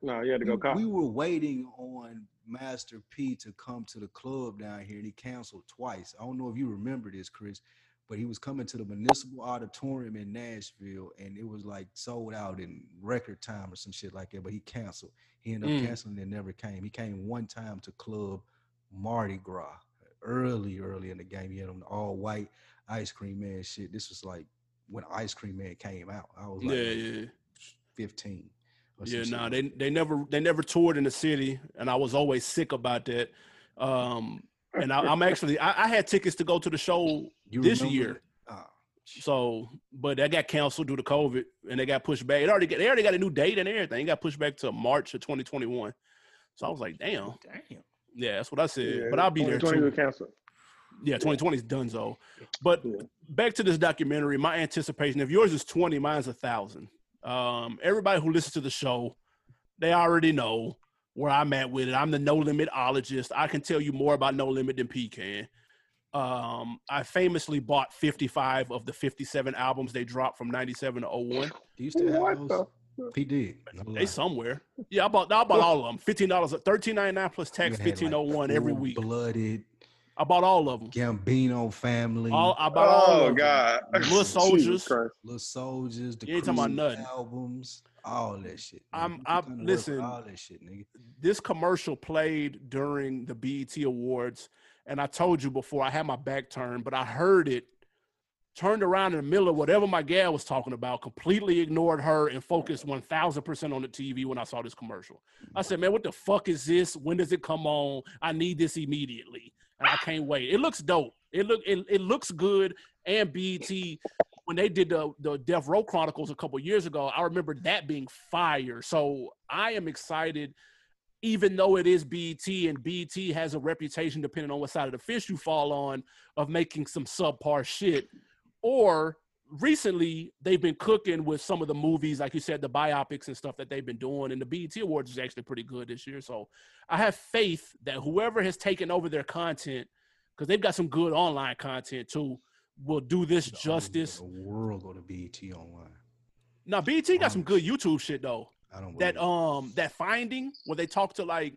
no, you had to go we, cop. we were waiting on Master P to come to the club down here, and he canceled twice. I don't know if you remember this, Chris, but he was coming to the Municipal Auditorium in Nashville, and it was like sold out in record time or some shit like that. But he canceled. He ended up Mm. canceling and never came. He came one time to Club Mardi Gras early, early in the game. He had on all white Ice Cream Man shit. This was like when Ice Cream Man came out. I was like Yeah, yeah. 15. Yeah, nah, like they they never they never toured in the city, and I was always sick about that. Um, and I, I'm actually I, I had tickets to go to the show <laughs> You this year. Ah. So, but that got canceled due to COVID, and they got pushed back. It already got, they already got a new date and everything. It got pushed back to March of 2021. So I was like, damn, Damn. Yeah, that's what I said. Yeah, but I'll be there too. was canceled. Yeah, 2020 is done so. But Yeah. back to this documentary, my anticipation. If yours is 20, mine's a thousand. Um, everybody who listens to the show, they already know where I'm at with it. I'm the no limitologist. I can tell you more about no limit than P can. Um, I famously bought 55 of the 57 albums they dropped from 97 to 01. Do you still have What those? The? He did. No. They somewhere. Yeah, I bought I bought all of them. Fifteen dollars, thirteen ninety nine plus tax, fifteen oh one every week. Blooded I bought all of them. Gambino family, All I bought all Oh of them. God. Little <laughs> Soldiers. Little Soldiers, the You ain't talking about nothing. albums, all that shit. nigga. I'm- I'm- kinda work with listen. all that shit, nigga. This commercial played during the BET Awards, and I told you before I had my back turned, but I heard it, turned around in the middle of whatever my gal was talking about, completely ignored her and focused one thousand percent on the TV when I saw this commercial. I said, "Man, what the fuck is this? When does it come on? I need this immediately." And I can't wait. It looks dope. It look it, it looks good. And BET when they did the the Death Row Chronicles a couple years ago, I remember that being fire. So I am excited, even though it is BET and BET has a reputation, depending on what side of the fish you fall on, of making some subpar shit. Or recently they've been cooking with some of the movies, like you said, the biopics and stuff that they've been doing. And the BET Awards is actually pretty good this year. So I have faith that whoever has taken over their content, because they've got some good online content too, will do this The justice. The world go to BET online. Now BET got some good YouTube shit though. I don't That um that finding where they talk to like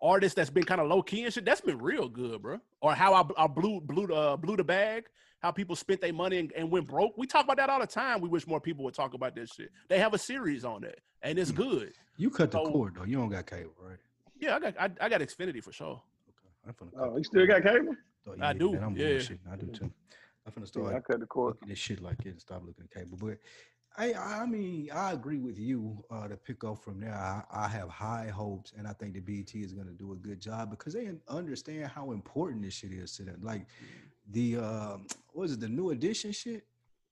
artists that's been kind of low key and shit. That's been real good, bro. Or how I, I blew blew the uh, blew the bag. How people spent their money and, and went broke. We talk about that all the time. We wish more people would talk about this shit. They have a series on it, and it's Mm. good. you cut the so- cord though. You don't got cable, right? Yeah, I got I, I got Xfinity for sure. Okay. I'm finna Oh, the you still cord. got cable? Oh, I do, Man, I'm yeah. bullshitting. I do too. I'm finna start Yeah, I cut the cord. looking at shit like it and stop looking at cable. But I, I mean, I agree with you uh, to pick up from there. I, I have high hopes, and I think the BT is going to do a good job because they understand how important this shit is to them. Like the uh, <tsk> what was it, the new edition shit?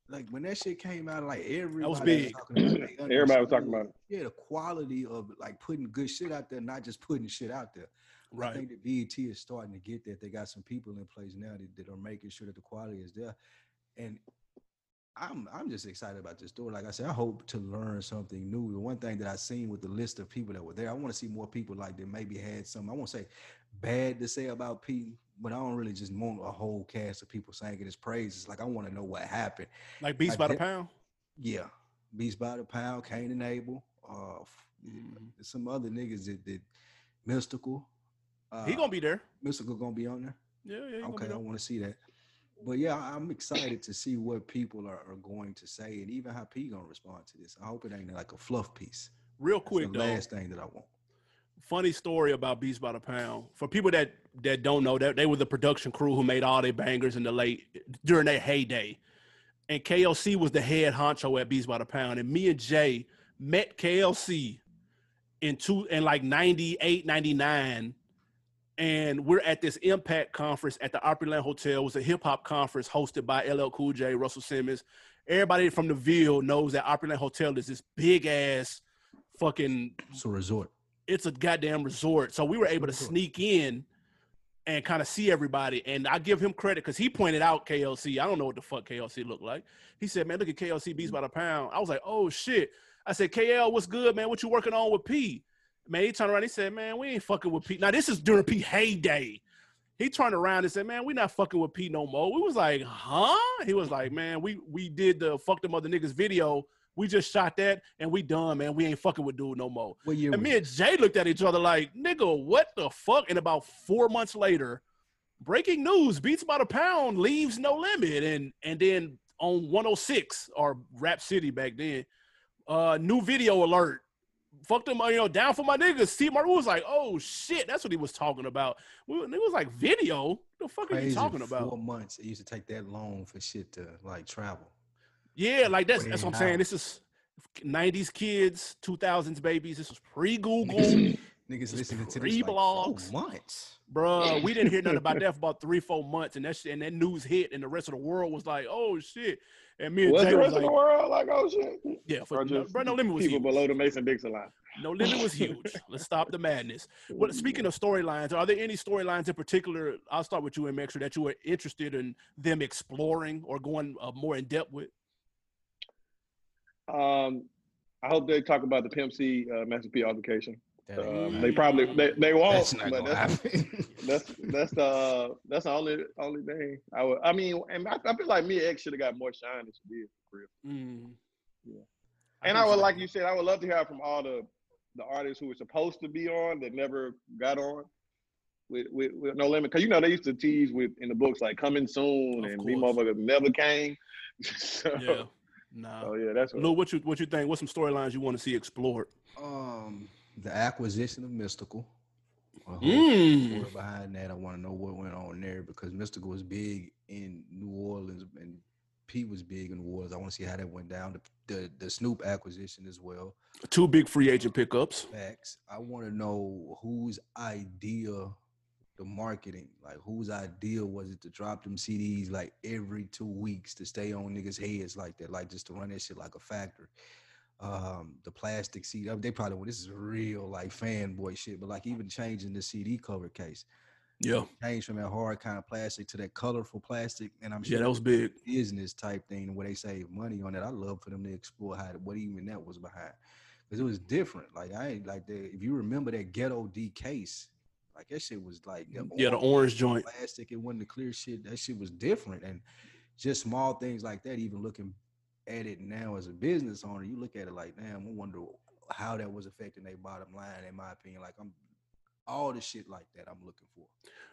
Like when that shit came out, like everybody big. talking about <laughs> it. Everybody was talking about it. Yeah, the quality of like putting good shit out there, not just putting shit out there. Right. I think the BET is starting to get that. They got some people in place now that, that are making sure that the quality is there. And I'm I'm just excited about this story. Like I said, I hope to learn something new. The one thing that I seen with the list of people that were there, I want to see more people like that maybe had some, I won't say bad to say about Pete, but I don't really just want a whole cast of people singing his praises. Like I want to know what happened. Like Beats I by the Pound. Yeah. Beats by the Pound, Cain and Abel, uh, Mhm. some other niggas that, that Mystikal. Uh, He gonna be there. Mystikal gonna be on there. Yeah, yeah. Okay, I want to see that. But yeah, I'm excited to see what people are, are going to say and even how P gonna respond to this. I hope it ain't like a fluff piece. Real quick the though. last thing that I want. Funny story about Beats by the Pound. For people that that don't know, that they were the production crew who made all their bangers in the late during their heyday. And KLC was the head honcho at Beats by the Pound. And me and Jay met KLC in two in like 98, 99. And we're at this Impact conference at the Opryland Hotel. It was a hip hop conference hosted by LL Cool J, Russell Simmons. Everybody from the Ville knows that Opryland Hotel is this big ass fucking It's a resort. It's a goddamn resort. So we were able to sneak in and kind of see everybody. And I give him credit because he pointed out KLC. I don't know what the fuck KLC looked like. He said, man, look at KLC beats by the pound. I was like, oh shit. I said, KL, what's good, man? What you working on with P? Man, he turned around. He said, man, we ain't fucking with P. Now, this is during P heyday. He turned around and said, man, we not fucking with P no more. We was like, huh? He was like, man, we we did the fuck the mother niggas video. We just shot that and we done, man. We ain't fucking with dude no more. What year And me and Jay looked at each other like, nigga, what the fuck? And about four months later, breaking news, Beats by the Pound leaves No Limit. And and then on 106 or Rap City back then, uh, new video alert. Fuck them, you know, down for my niggas. Steve Martin was like, oh shit, that's what he was talking about. We- It was like video. What the fuck are you crazy talking about? Four months. It used to take that long for shit to like travel. Yeah, like that's that's what I'm saying. This is 90s kids, 2000s babies. This was pre-Google. Niggas, niggas listening to this three blogs. four months. Bruh, we didn't hear nothing about <laughs> that for about three, four months, and that shit, and that news hit, and the rest of the world was like, "Oh shit!" And me and What's Jay the was rest of the world like? Oh shit! "Yeah, for, Or no, just bro, no limit was people huge. below the Mason Dixon line. No limit was huge. <laughs> Let's stop the madness." But speaking of storylines, are there any storylines in particular? I'll start with you, and Mexer, that you were interested in them exploring or going uh, more in depth with. Um, I hope they talk about the Pimp C uh, Master P altercation. That ain't Uh, gonna they probably they, they won't. That's not but gonna that's, happen. that's that's the that's the only only thing I would. I mean, and I, I feel like Mia X should have got more shine than she did for real. Mm. Yeah. I And think I would, so. like you said, I would love to hear from all the the artists who were supposed to be on that never got on with with, with No Limit. Because you know they used to tease with in the books like coming soon, Of and these course. motherfuckers never came. <laughs> so, Yeah. Nah. oh yeah, that's what. Lou, what you what you think? What's some storylines you want to see explored? Um, the acquisition of Mystikal. A whole Mm. behind that. I want to know what went on there because Mystikal was big in New Orleans and Pete was big in New Orleans. I want to see how that went down. The, the the Snoop acquisition as well. Two big free agent pickups. Facts. I want to know whose idea the marketing, like whose idea was it to drop them CDs like every two weeks to stay on niggas' heads like that, like just to run that shit like a factory. Um, the plastic CD, they probably well, this is real like fanboy shit, but like even changing the CD cover case, Yeah. change from that hard kind of plastic to that colorful plastic, and I'm sure Yeah, that was big. business type thing where they save money on it. I love for them to explore how what even that was behind because it was different. Like I ain't like the if you remember that ghetto D case, like that shit was like Mm, Yeah, the orange joint. plastic. It wasn't the clear shit. That shit was different, and just small things like that. Even looking at it now as a business owner, you look at it like, damn, I wonder how that was affecting their bottom line. In my opinion, like I'm all the shit like that. I'm looking for.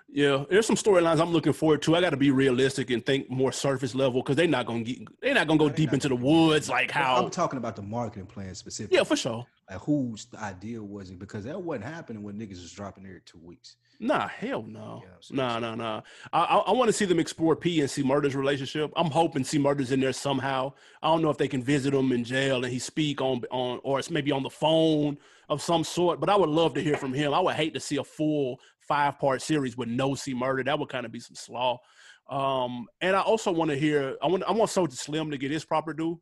Yeah, there's some storylines I'm looking forward to. I got to be realistic and think more surface level because they're not gonna get they're not gonna go No, deep into the woods like how. I'm talking about the marketing plan specifically. Yeah, for sure. like whose the idea was it? Because that wasn't happening when niggas was dropping there two weeks. Nah, hell no. Yeah, Nah, nah, nah. I I, I want to see them explore P and C Murder's relationship. I'm hoping C Murder's in there somehow. I don't know if they can visit him in jail and he speak on on or it's maybe on the phone of some sort. But I would love to hear from him. I would hate to see a full five part series with no C Murder. That would kind of be some slaw. Um, and I also want to hear. I want I want Soulja Slim to get his proper due.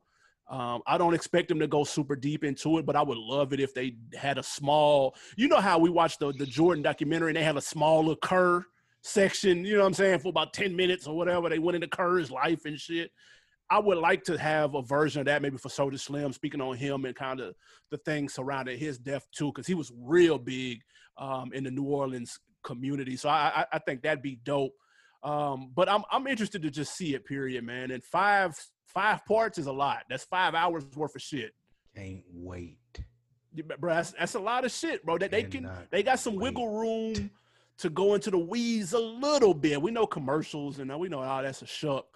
Um, I don't expect them to go super deep into it, but I would love it if they had a small. You know how we watched the the Jordan documentary and they had a small little Kerr section. You know what I'm saying for about ten minutes or whatever. They went into Kerr's life and shit. I would like to have a version of that maybe for Soulja Slim, speaking on him and kind of the things surrounding his death too, because he was real big um, in the New Orleans community. So I, I, I think that'd be dope. Um, but I'm I'm interested to just see it, period, man. And five five parts is a lot. That's five hours worth of shit. Can't wait. Bro, that's, that's a lot of shit, bro. That they can they got some wait. wiggle room to go into the weeds a little bit. We know commercials and we know all that's a shuck.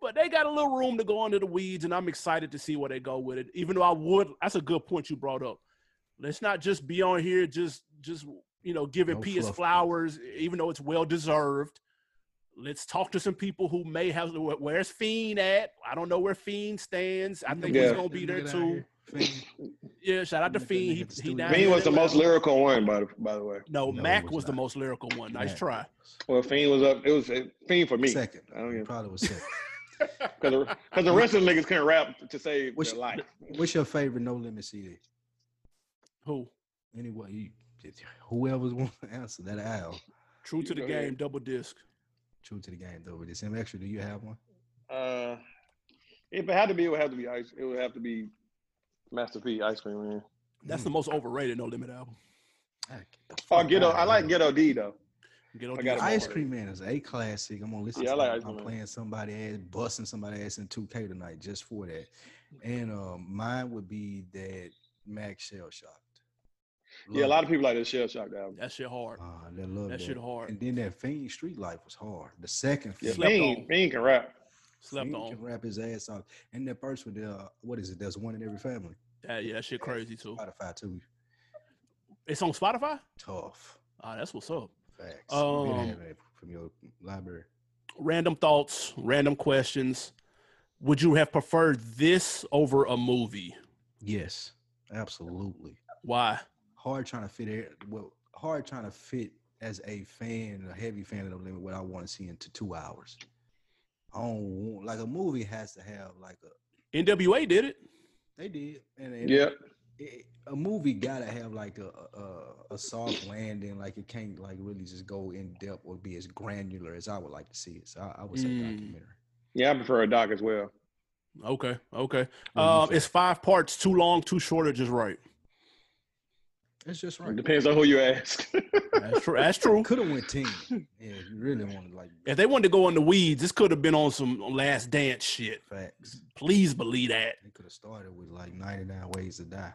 But they got a little room to go into the weeds, and I'm excited to see where they go with it. Even though I would, that's a good point you brought up. Let's not just be on here just just you know giving No P fluff. flowers, even though it's well deserved. Let's talk to some people who may have. Where's Fiend at? I don't know where Fiend stands. I think he's gonna be there too. down Fiend. <laughs> Yeah, shout out to That Fiend. He, at the he studio. Fiend was the most Atlanta. lyrical one, by the, by the way. No, No, Mac was, was the most lyrical one. Nice Mac try. Well, Fiend was up. It was Fiend for me. Second. I don't He get probably was second. <laughs> because the, the rest of the niggas couldn't rap to save Which- their life. What's your favorite No Limit CD? Who? Anyway, you, whoever's want to <laughs> answer that Al. True to the game, ahead. double disc. True to the game double With this M extra, do you have one? Uh, if it had to be, it would have to be ice. It would have to be Master P, Ice Cream Man. That's Mm. the most overrated No Limit album. Get Oh, fuck Ghetto. outta I like here. Ghetto D though. Get on I got. Ice Cream Man is a classic. I'm gonna listen Yeah, I to like it. Ice I'm Man. playing somebody ass, busting somebody ass in 2K tonight just for that. And um, mine would be that Mac's Shell Shocked. Yeah, a lot of people like that Shell Shock album. That shit hard. Uh, they love That that, shit hard. And then that Fiend Street Life was hard. The second Yeah, Fiend, Slept Fiend. Fiend can rap. Slept Fiend on. can rap his ass off. And that first one, uh, what is it? There's one in every family. Yeah, yeah, that shit crazy too. Spotify too. It's on Spotify. Tough. Ah, that's what's up. Facts. Um, from your library. Random thoughts, random questions. Would you have preferred this over a movie? Yes, absolutely. Why? Hard trying to fit it. Well, hard trying to fit as a fan, a heavy fan of the limit, what I want to see into two hours. I don't want, like a movie has to have like a. NWA did it. They did, and, and Yeah. It, a movie gotta have like a, a a soft landing. Like it can't like really just go in depth or be as granular as I would like to see it. So I, I would say Mm. documentary. Yeah, I prefer a doc as well. Okay, okay. What do you Um, think? five parts too long, too short, or just right? It's just It right. depends on who you ask. <laughs> That's true. That's true. Could have went ten. Yeah, if you really wanted like If they wanted to go in the weeds, this could have been on some last dance shit. facts. Please believe that. They could have started with like 99 ways to die.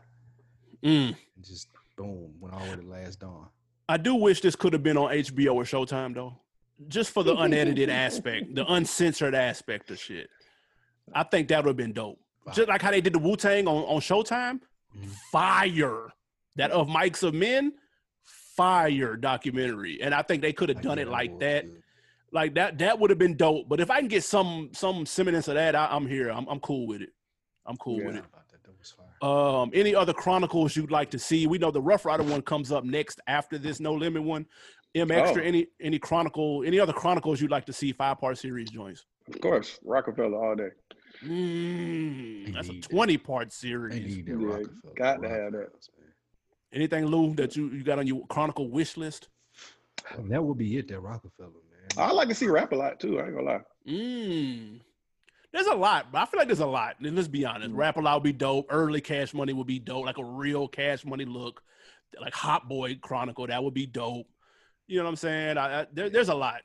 Mm. And just boom, went all the way to Last Don. I do wish this could have been on HBO or Showtime though, just for the unedited aspect, the <laughs> uncensored aspect of shit. I think that would have been dope. Just like how they did the Wu Tang on, on Showtime, Mhm. fire. That of Mics of Men, fire documentary, and I think they could have done it like that. good. Like that, that would have been dope. But if I can get some some semblance of that, I, I'm here. I'm I'm cool with it. I'm cool Yeah. with it. Um, any other chronicles you'd like to see? We know the Ruff Ryder one comes up next after this No Limit one. M extra, Oh. any any chronicle, any other chronicles you'd like to see? Five part series joints. of course, Rockefeller all day. Mm, that's a Indeed. twenty part series. Yeah, got to have that. Anything, Lou, that you, you got on your chronicle wish list? And that would be it, that Rockefeller, man. I like to see rap a lot too. I ain't gonna lie. Mm. There's a lot, but I feel like there's a lot. And let's be honest. Mm. Rap a lot would be dope. Early cash money would be dope, like a real cash money look. Like Hot Boy Chronicle, that would be dope. You know what I'm saying? I, I, there, there's a lot.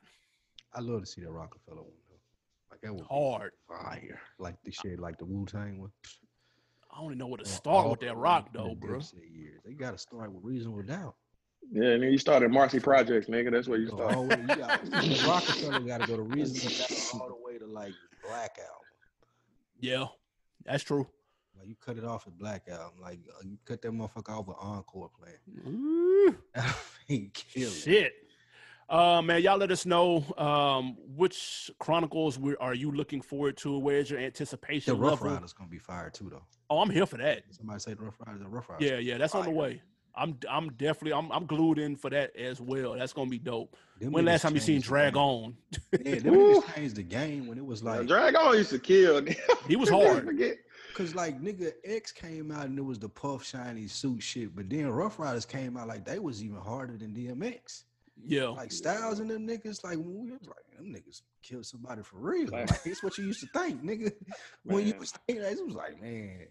I love to see that Rockefeller one though. Like that would be Hard. fire. Like the shit, like the Wu Tang one. I don't even know where to Well, start with that rock though, bro. Years. They got to start with reasonable doubt. Yeah, and then you started Marcy Projects, nigga. That's where you Go start. all you got- <laughs> Rockefeller got to go to reasonable doubt all the way to like Black Album. Yeah, that's true. Like you cut it off at Black Album. Like uh, you cut that motherfucker off with Encore playing. <laughs> He killed shit. Uh, man, y'all let us know um, which chronicles we, are you looking forward to? Where's your anticipation? The Ruff level? Ryders gonna be fired too though. Oh, I'm here for that. Somebody say the Ruff Ryders. The Ruff Ryders. Yeah, yeah, that's on the way. I'm I'm definitely I'm I'm glued in for that as well. That's gonna be dope. Them When last time you seen changed the Drag. On? Yeah, them niggas <laughs> changed the game when it was Like, like, Drag On used to kill. <laughs> He was hard. <laughs> Cause like nigga X came out and it was the puff shiny suit shit, but then Ruff Ryders came out like they was even harder than DMX. Yeah, Like Styles and them niggas, like when we was like them niggas killed somebody for real. Man. Like it's what you used to think, nigga. When you was thinking that, it was like, man,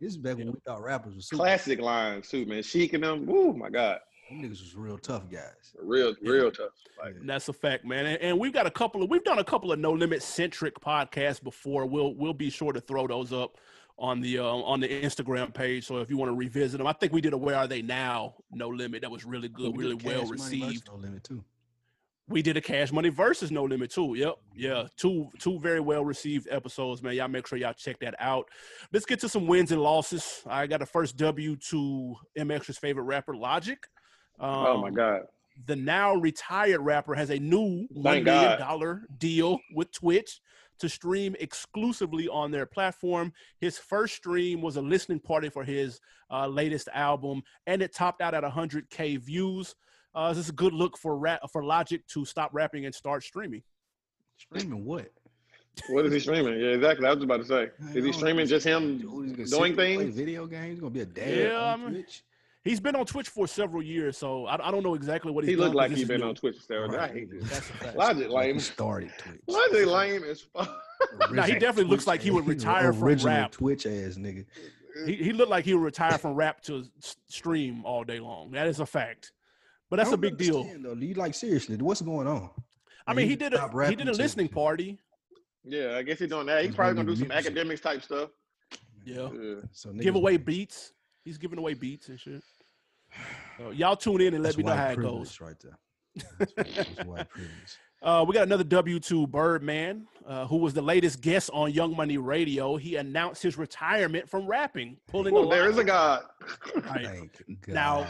this is back when we thought rappers was super. Classic lines too, man. Sheek and them. Oh my God. Them niggas was real tough guys. Real, Yeah. real tough. Like, that's a fact, man. And, and we've got a couple of we've done a couple of no limit centric podcasts before. We'll we'll be sure to throw those up on the uh, on the Instagram page. So if you want to revisit them, I think we did a Where Are They Now? No limit. That was really good, really well Cash Money versus received. No limit too. We did a Cash Money versus No Limit too. Yep, yeah, two two very well received episodes, man. Y'all make sure y'all check that out. Let's get to some wins and losses. I got a first W to MX's favorite rapper, Logic. Um, oh my God. the now retired rapper has a new one million dollar deal with Twitch to stream exclusively on their platform. His first stream was a listening party for his uh, latest album, and it topped out at 100k views. Uh, this is a good look for rap for Logic to stop rapping and start streaming. Streaming what? What is he streaming? Yeah, exactly. I was about to say. I Is he streaming just him Who he's gonna sit doing things? Video games. He's gonna be a dad Yeah, on I mean, Twitch. He's been on Twitch for several years, so I, I don't know exactly what he's doing. He done, looked like he is been new. on Twitch steroids. I Right. hate this. That's a fact. <laughs> Logic Like he lame. started Twitch. Logic lame as fuck. Nah, he definitely looks like he would <laughs> retire from rap. Twitch ass nigga. He, he looked like he would retire from rap to stream all day long. That is a fact. But that's a big deal. Though. You like seriously? What's going on? I Like, mean, he he did a he did a to- listening party. Yeah, I guess he's doing that. He's He's probably gonna gonna do do some music. academics type stuff. Yeah. Yeah. So Give away beats. He's giving away beats and shit. <sighs> So y'all tune in and let That's me know how it goes. right there. That's, that's white privilege. <laughs> Uh, we got another W2 Birdman, uh, who was the latest guest on Young Money Radio. He announced his retirement from rapping, pulling a Oh, there is a God. Right. Thank God. Now,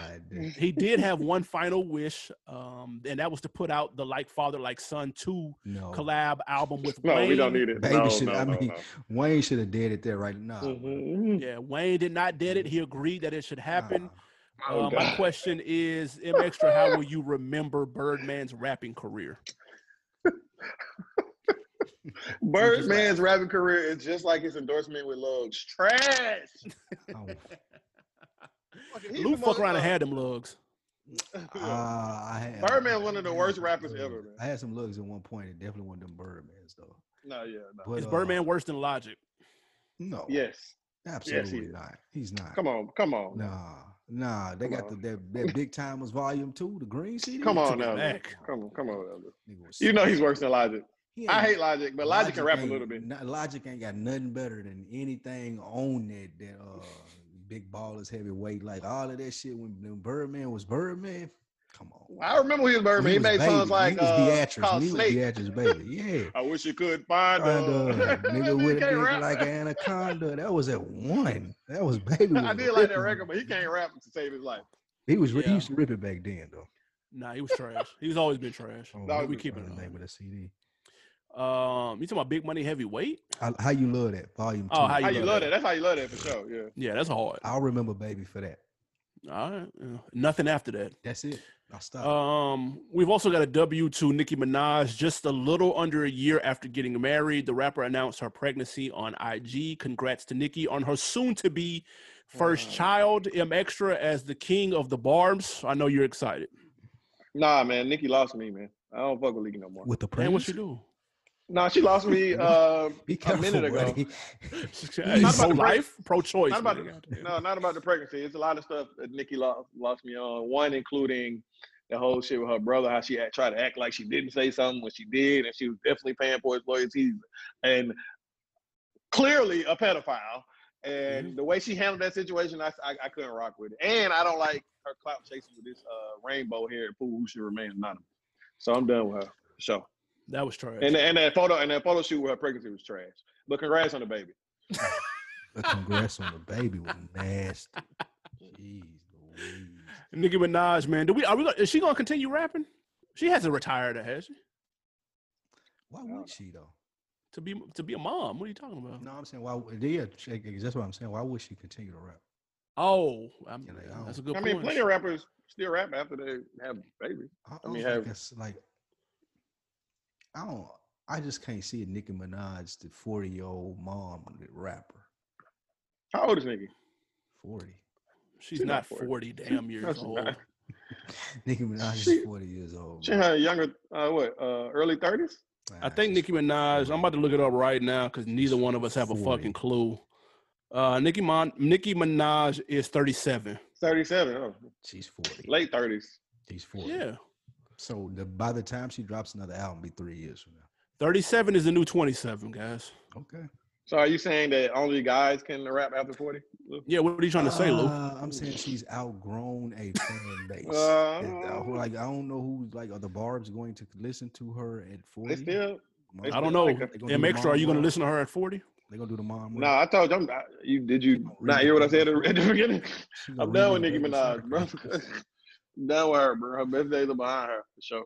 He did have one final wish, um, and that was to put out the Like Father Like Son 2 no. collab album with No, Wayne. we don't need it. Baby no, should- no, I no, mean, no. Wayne should have did it there right now. Mhm. Yeah, Wayne did not did it. He agreed that it should happen. Oh, Uh, my question is, M Extra, how will you remember Birdman's rapping career? <laughs> Birdman's rapping career is just like his endorsement with Lugz. Trash. <laughs> Oh, Fucking- Lou fuck around and motherfucker. had them Lugz. <laughs> uh, I had, Birdman's one of the worst rappers Lugz. ever, man. I had some Lugz at one point. It definitely one of them Birdmans though. No, yeah, no. But, Is uh, Birdman worse than Logic? No. Yes. Absolutely is. not. He's not. Come on, come on. Nah. Nah, they Come got the, on. that, that Big Tymers Volume Two, the green CD. Come on now, man. back. come on, come on. Elder. You know he's worse than Logic. He I hate Logic, but Logic, can rap a little bit. no- Logic ain't got nothing better than anything on that that uh big ballers heavyweight. Like all of that shit when, when Birdman was Birdman. Come on. I remember he was When Birdman. He, was made baby, songs like he was uh, Beatrice. called when he was Beatrice, baby. Yeah. <laughs> I wish you could find Find a a nigga with a rap. like an anaconda. That was at one. That was baby. I did like that record, but he can't rap to save his life. He was he used to rip it back then though. Nah, he was trash. He's always been trash. Oh, That what was we the- keeping the name on. of the CD. Um, you talking about Big Money Heavyweight? How, how you love that volume two? Oh, how How you you love love that? that? That's how you love that for sure. Yeah. Yeah, that's hard. I'll remember baby for that. All right, yeah. nothing after that. That's it. I'll stop. Um, we've also got a W to Nicki Minaj. Just a little under a year after getting married, the rapper announced her pregnancy on IG. Congrats to Nicki on her soon-to-be first Wow. child. M Extra as the king of the barbs. I know you're excited. Nah, man. Nicki lost me, man. I don't fuck with Leaky no more. With the Man, pregnancy. what you do? Nah, she lost me uh, <laughs> Be a minute ago. buddy. Not about the pro-life, pro-choice. Not about the, no, not about the pregnancy. It's a lot of stuff that Nicki lost, lost me on. One, including the whole shit with her brother, how she act, tried to act like she didn't say something when she did, and she was definitely paying for his loyalties, and clearly a pedophile. And the way she handled that situation, I, I, I couldn't rock with it. And I don't like her clout chasing with this uh, rainbow haired fool who should remain anonymous. So I'm done with her. for Sure. That was trash. And and that photo and that photo shoot with her pregnancy was trash. But congrats on the baby. <laughs> The congrats on the baby was nasty. <laughs> Jeez Louise. Nicki Minaj, man, do we? Are we? Gonna, is she gonna continue rapping? She hasn't retired, has she? Why would she though? To be to be a mom. What are you talking about? No, I'm saying why would yeah, that's what I'm saying. Why would she continue to rap? Oh, I'm, You know, that's a good I point. mean, plenty of rappers still rap after they have babies. I, I mean, don't have- like I don't. I just can't see a Nicki Minaj, the 40 year old mom rapper. How old is Nicki? 40. She's She's not not 40. 40 damn <laughs> years No, she's old. not. <laughs> Nicki Minaj She- is 40 years old. She had a younger, uh, what, uh, early thirties? I think she's Nicki Minaj. I'm about to look it up right now because neither one of us have a fucking clue. Uh, Nicki Mon- Nicki Minaj is 37. Thirty-seven. Oh, She's 40. late thirties. She's 40. Yeah, So the, by the time she drops another album, be three years from now. 37 is the new 27, guys. Okay. So are you saying that only guys can rap after forty? Yeah, what are you trying to say, Lou? Uh, I'm saying she's outgrown a fan <laughs> base. Uh, And, uh, like I don't know who's like are the Barb's going to listen to her at 40? They still. they I don't know. like her. They gonna Extra, are you going to listen to her at 40? They're gonna do the mom. No, I told you. I'm, I, you did you not hear what I said at the beginning? <laughs> I'm done with Nicki Minaj, bro. <laughs> I'm done with her, bro. Her best days are behind her for sure.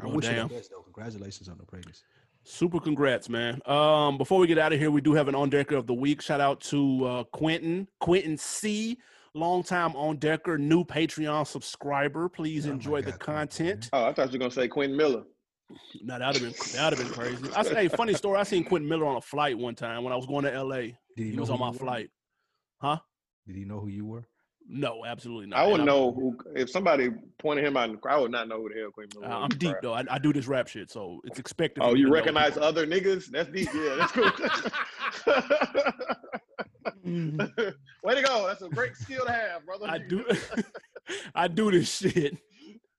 I Oh, wish her damn. the best though. Congratulations on the pregnancy. Super congrats, man. Um, before we get out of here, we do have an on decker of the week. Shout out to uh, Quentin, Quentin C, longtime on decker, new Patreon subscriber. Please Oh enjoy the God, Quentin, content. Oh, I thought you were gonna say Quentin Miller. No, that'd have been that'd have been crazy. I say, hey, funny story. I seen Quentin Miller on a flight one time when I was going to LA. Did he, He know was on my you were? flight. Did he know who you were? No, absolutely not. I wouldn't know who if somebody pointed him out in the crowd. I would not know who the hell Quentin Miller. Uh. I'm deep though. I, I do this rap shit, so it's expected. Oh, you recognize other niggas? That's deep. Yeah, that's cool. <laughs> <laughs> Way to go. That's a great skill to have, brother. I do. <laughs> I do this shit.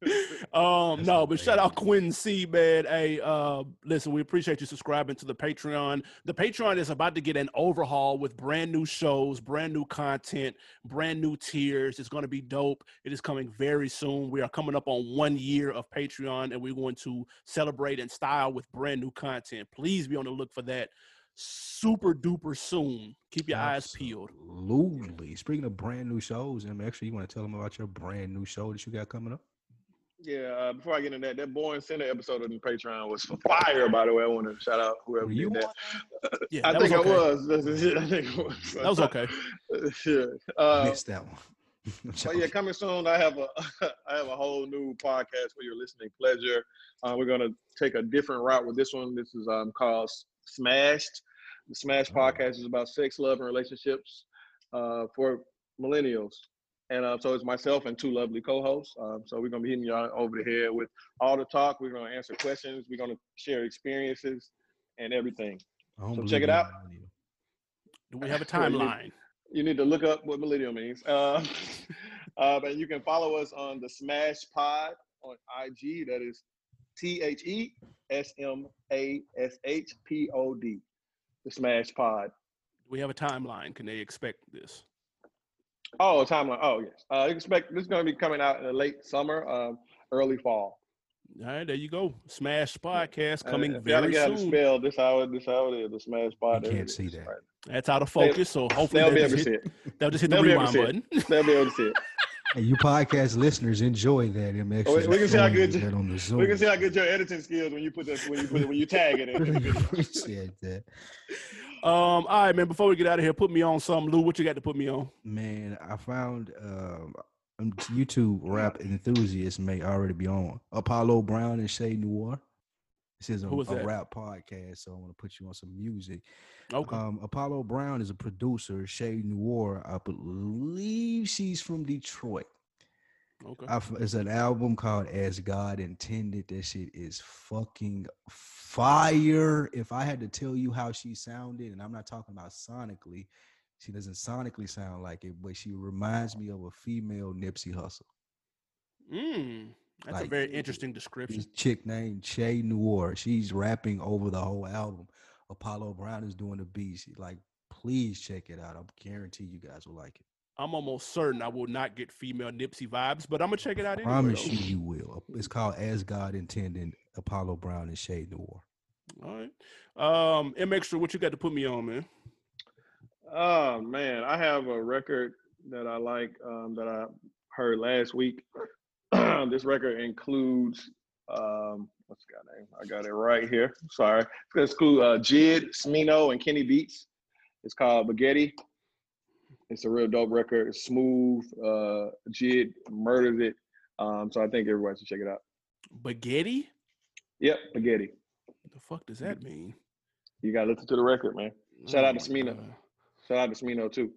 <laughs> Um, no, but shout out. Quinn C, man. Hey, uh, listen, we appreciate you subscribing to the Patreon. The Patreon is about to get an overhaul with brand new shows, brand new content, brand new tiers. It's going to be dope. It is coming very soon. We are coming up on one year of Patreon, and we're going to celebrate in style with brand new content. Please be on the look for that super duper soon. Keep your eyes peeled. Absolutely. Speaking of brand new shows, and actually, you want to tell them about your brand new show that you got coming up? Yeah, uh, before I get into that, that Born Center episode of the Patreon was fire, by the way. I want to shout out whoever Were did you that. <laughs> Yeah, I that think okay. I was. I <laughs> think it was. That was okay. <laughs> yeah. Uh, Missed that one. But yeah, coming soon. I have a I have a whole new podcast for your listening pleasure. Uh, we're gonna take a different route with this one. This is um called Smashed. The Smash Oh. podcast is about sex, love, and relationships uh, for millennials. And uh, so it's myself and two lovely co-hosts. Um, so we're gonna be hitting y'all over the head with all the talk. We're gonna answer questions. We're gonna share experiences and everything. So check it out. Do we have a <laughs> Well, you- timeline? You need to look up what millennial means. Uh, <laughs> uh, and you can follow us on the Smash Pod on IG. That is T H E S M A S H P O D. The Smash Pod. Do we have a timeline. Can they expect this? Oh, a timeline. Oh, yes. Uh, expect this is going to be coming out in the late summer, um, early fall. All right, there you go. Smash podcast coming Uh, very get how to soon. spell this how it this how it is. The Smash Pod. You can't see that. Right. That's out of focus, so hopefully They'll be they'll able to see it. they'll just hit the They'll be rewind button. They'll be able to see it. <laughs> Hey, you podcast listeners enjoy that. Them we- extras we can see how good you you- that on the Zoom. We can see how good your editing skills when you put that when you put it, when you tag it in. the really video. appreciate that. Um, all right, man. Before we get out of here, put me on something, Lou. What you got to put me on? Man, I found um, um, YouTube rap enthusiasts may already be on Apollo Brown and Che Noir. This is a, Who is a rap podcast, so I want to put you on some music. Okay. Um, Apollo Brown is a producer. Che Noir, I believe she's from Detroit. okay. I it's an album called As God Intended. That shit is fucking fire. If I had to tell you how she sounded, and I'm not talking about sonically, she doesn't sonically sound like it, but she reminds me of a female Nipsey Hussle. Mm, that's a very interesting description. This chick named Che Noir. She's rapping over the whole album. Apollo Brown is doing the beast. Like, please check it out. I guarantee you guys will like it. I'm almost certain I will not get female Nipsey vibes, but I'm gonna check it out anyway. Promise though. you, you will. It's called As God Intended. Apollo Brown and Che Noir. All right. Um, M Extra, what you got to put me on, man? Oh man, I have a record that I like um, that I heard last week. <clears throat> this record includes um, what's the guy name? I got it right here. Sorry, it's include uh, Jid, Smino, and Kenny Beats. It's called Baguetti. It's a real dope record. It's smooth. Uh, Jid murdered it. Um, so I think everybody should check it out. Baguetti? Yep, Baguetti. What the fuck does that mean? You gotta listen to the record, man. Shout Oh out to my Smino. God. Shout out to Smino too.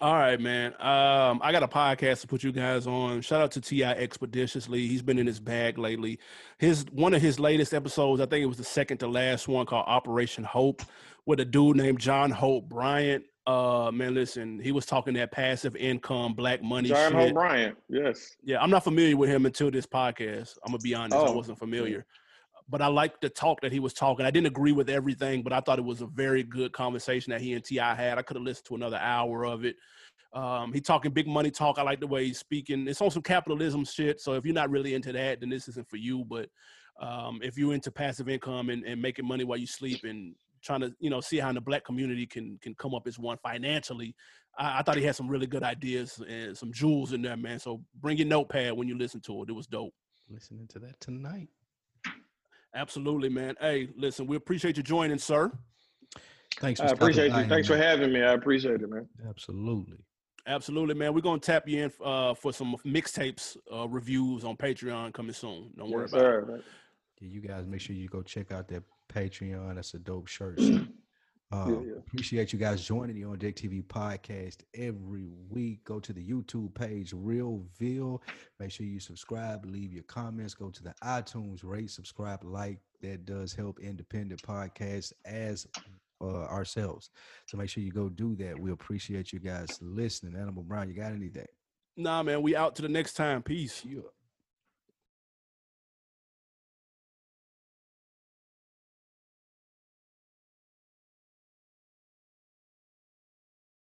All right, man. Um, I got a podcast to put you guys on. Shout out to T.I Expeditiously. He's been in his bag lately. His one of his latest episodes, I think it was the second to last one, called Operation Hope, with a dude named John Hope Bryant. Uh, man, listen, he was talking that passive income, black money John shit. O'Brien. Yes. Yeah, I'm not familiar with him until this podcast. I'm gonna be honest, I Oh, wasn't familiar. But I liked the talk that he was talking. I didn't agree with everything, but I thought it was a very good conversation that he and T.I had. I could have listened to another hour of it. Um, he talking big money talk. I like the way he's speaking. It's on some capitalism shit. So if you're not really into that, then this isn't for you. But um, if you're into passive income and, and making money while you sleep and trying to, you know, see how in the black community can can come up as one financially, I, I thought he had some really good ideas and some jewels in there, man. So bring your notepad when you listen to it. It was dope. Listening to that tonight. Absolutely, man. Hey, listen, we appreciate you joining, sir. Thanks. For I appreciate by, you. Thanks for having me. I appreciate it, man. Absolutely. Absolutely, man. We're gonna tap you in uh, for some mixtapes uh, reviews on Patreon coming soon. Don't worry Yes, about it. sir. Yeah, you guys make sure you go check out that Patreon. That's a dope shirt. <clears throat> So, uh, yeah. Appreciate you guys joining the On Deck TV podcast every week. Go to the YouTube page, Realville. Make sure you subscribe, leave your comments. Go to the iTunes, rate, subscribe, like. That does help independent podcasts as uh, ourselves. So make sure you go do that. We appreciate you guys listening. Animal Brown, you got anything? Nah, man. We out to the next time. Peace. Yeah.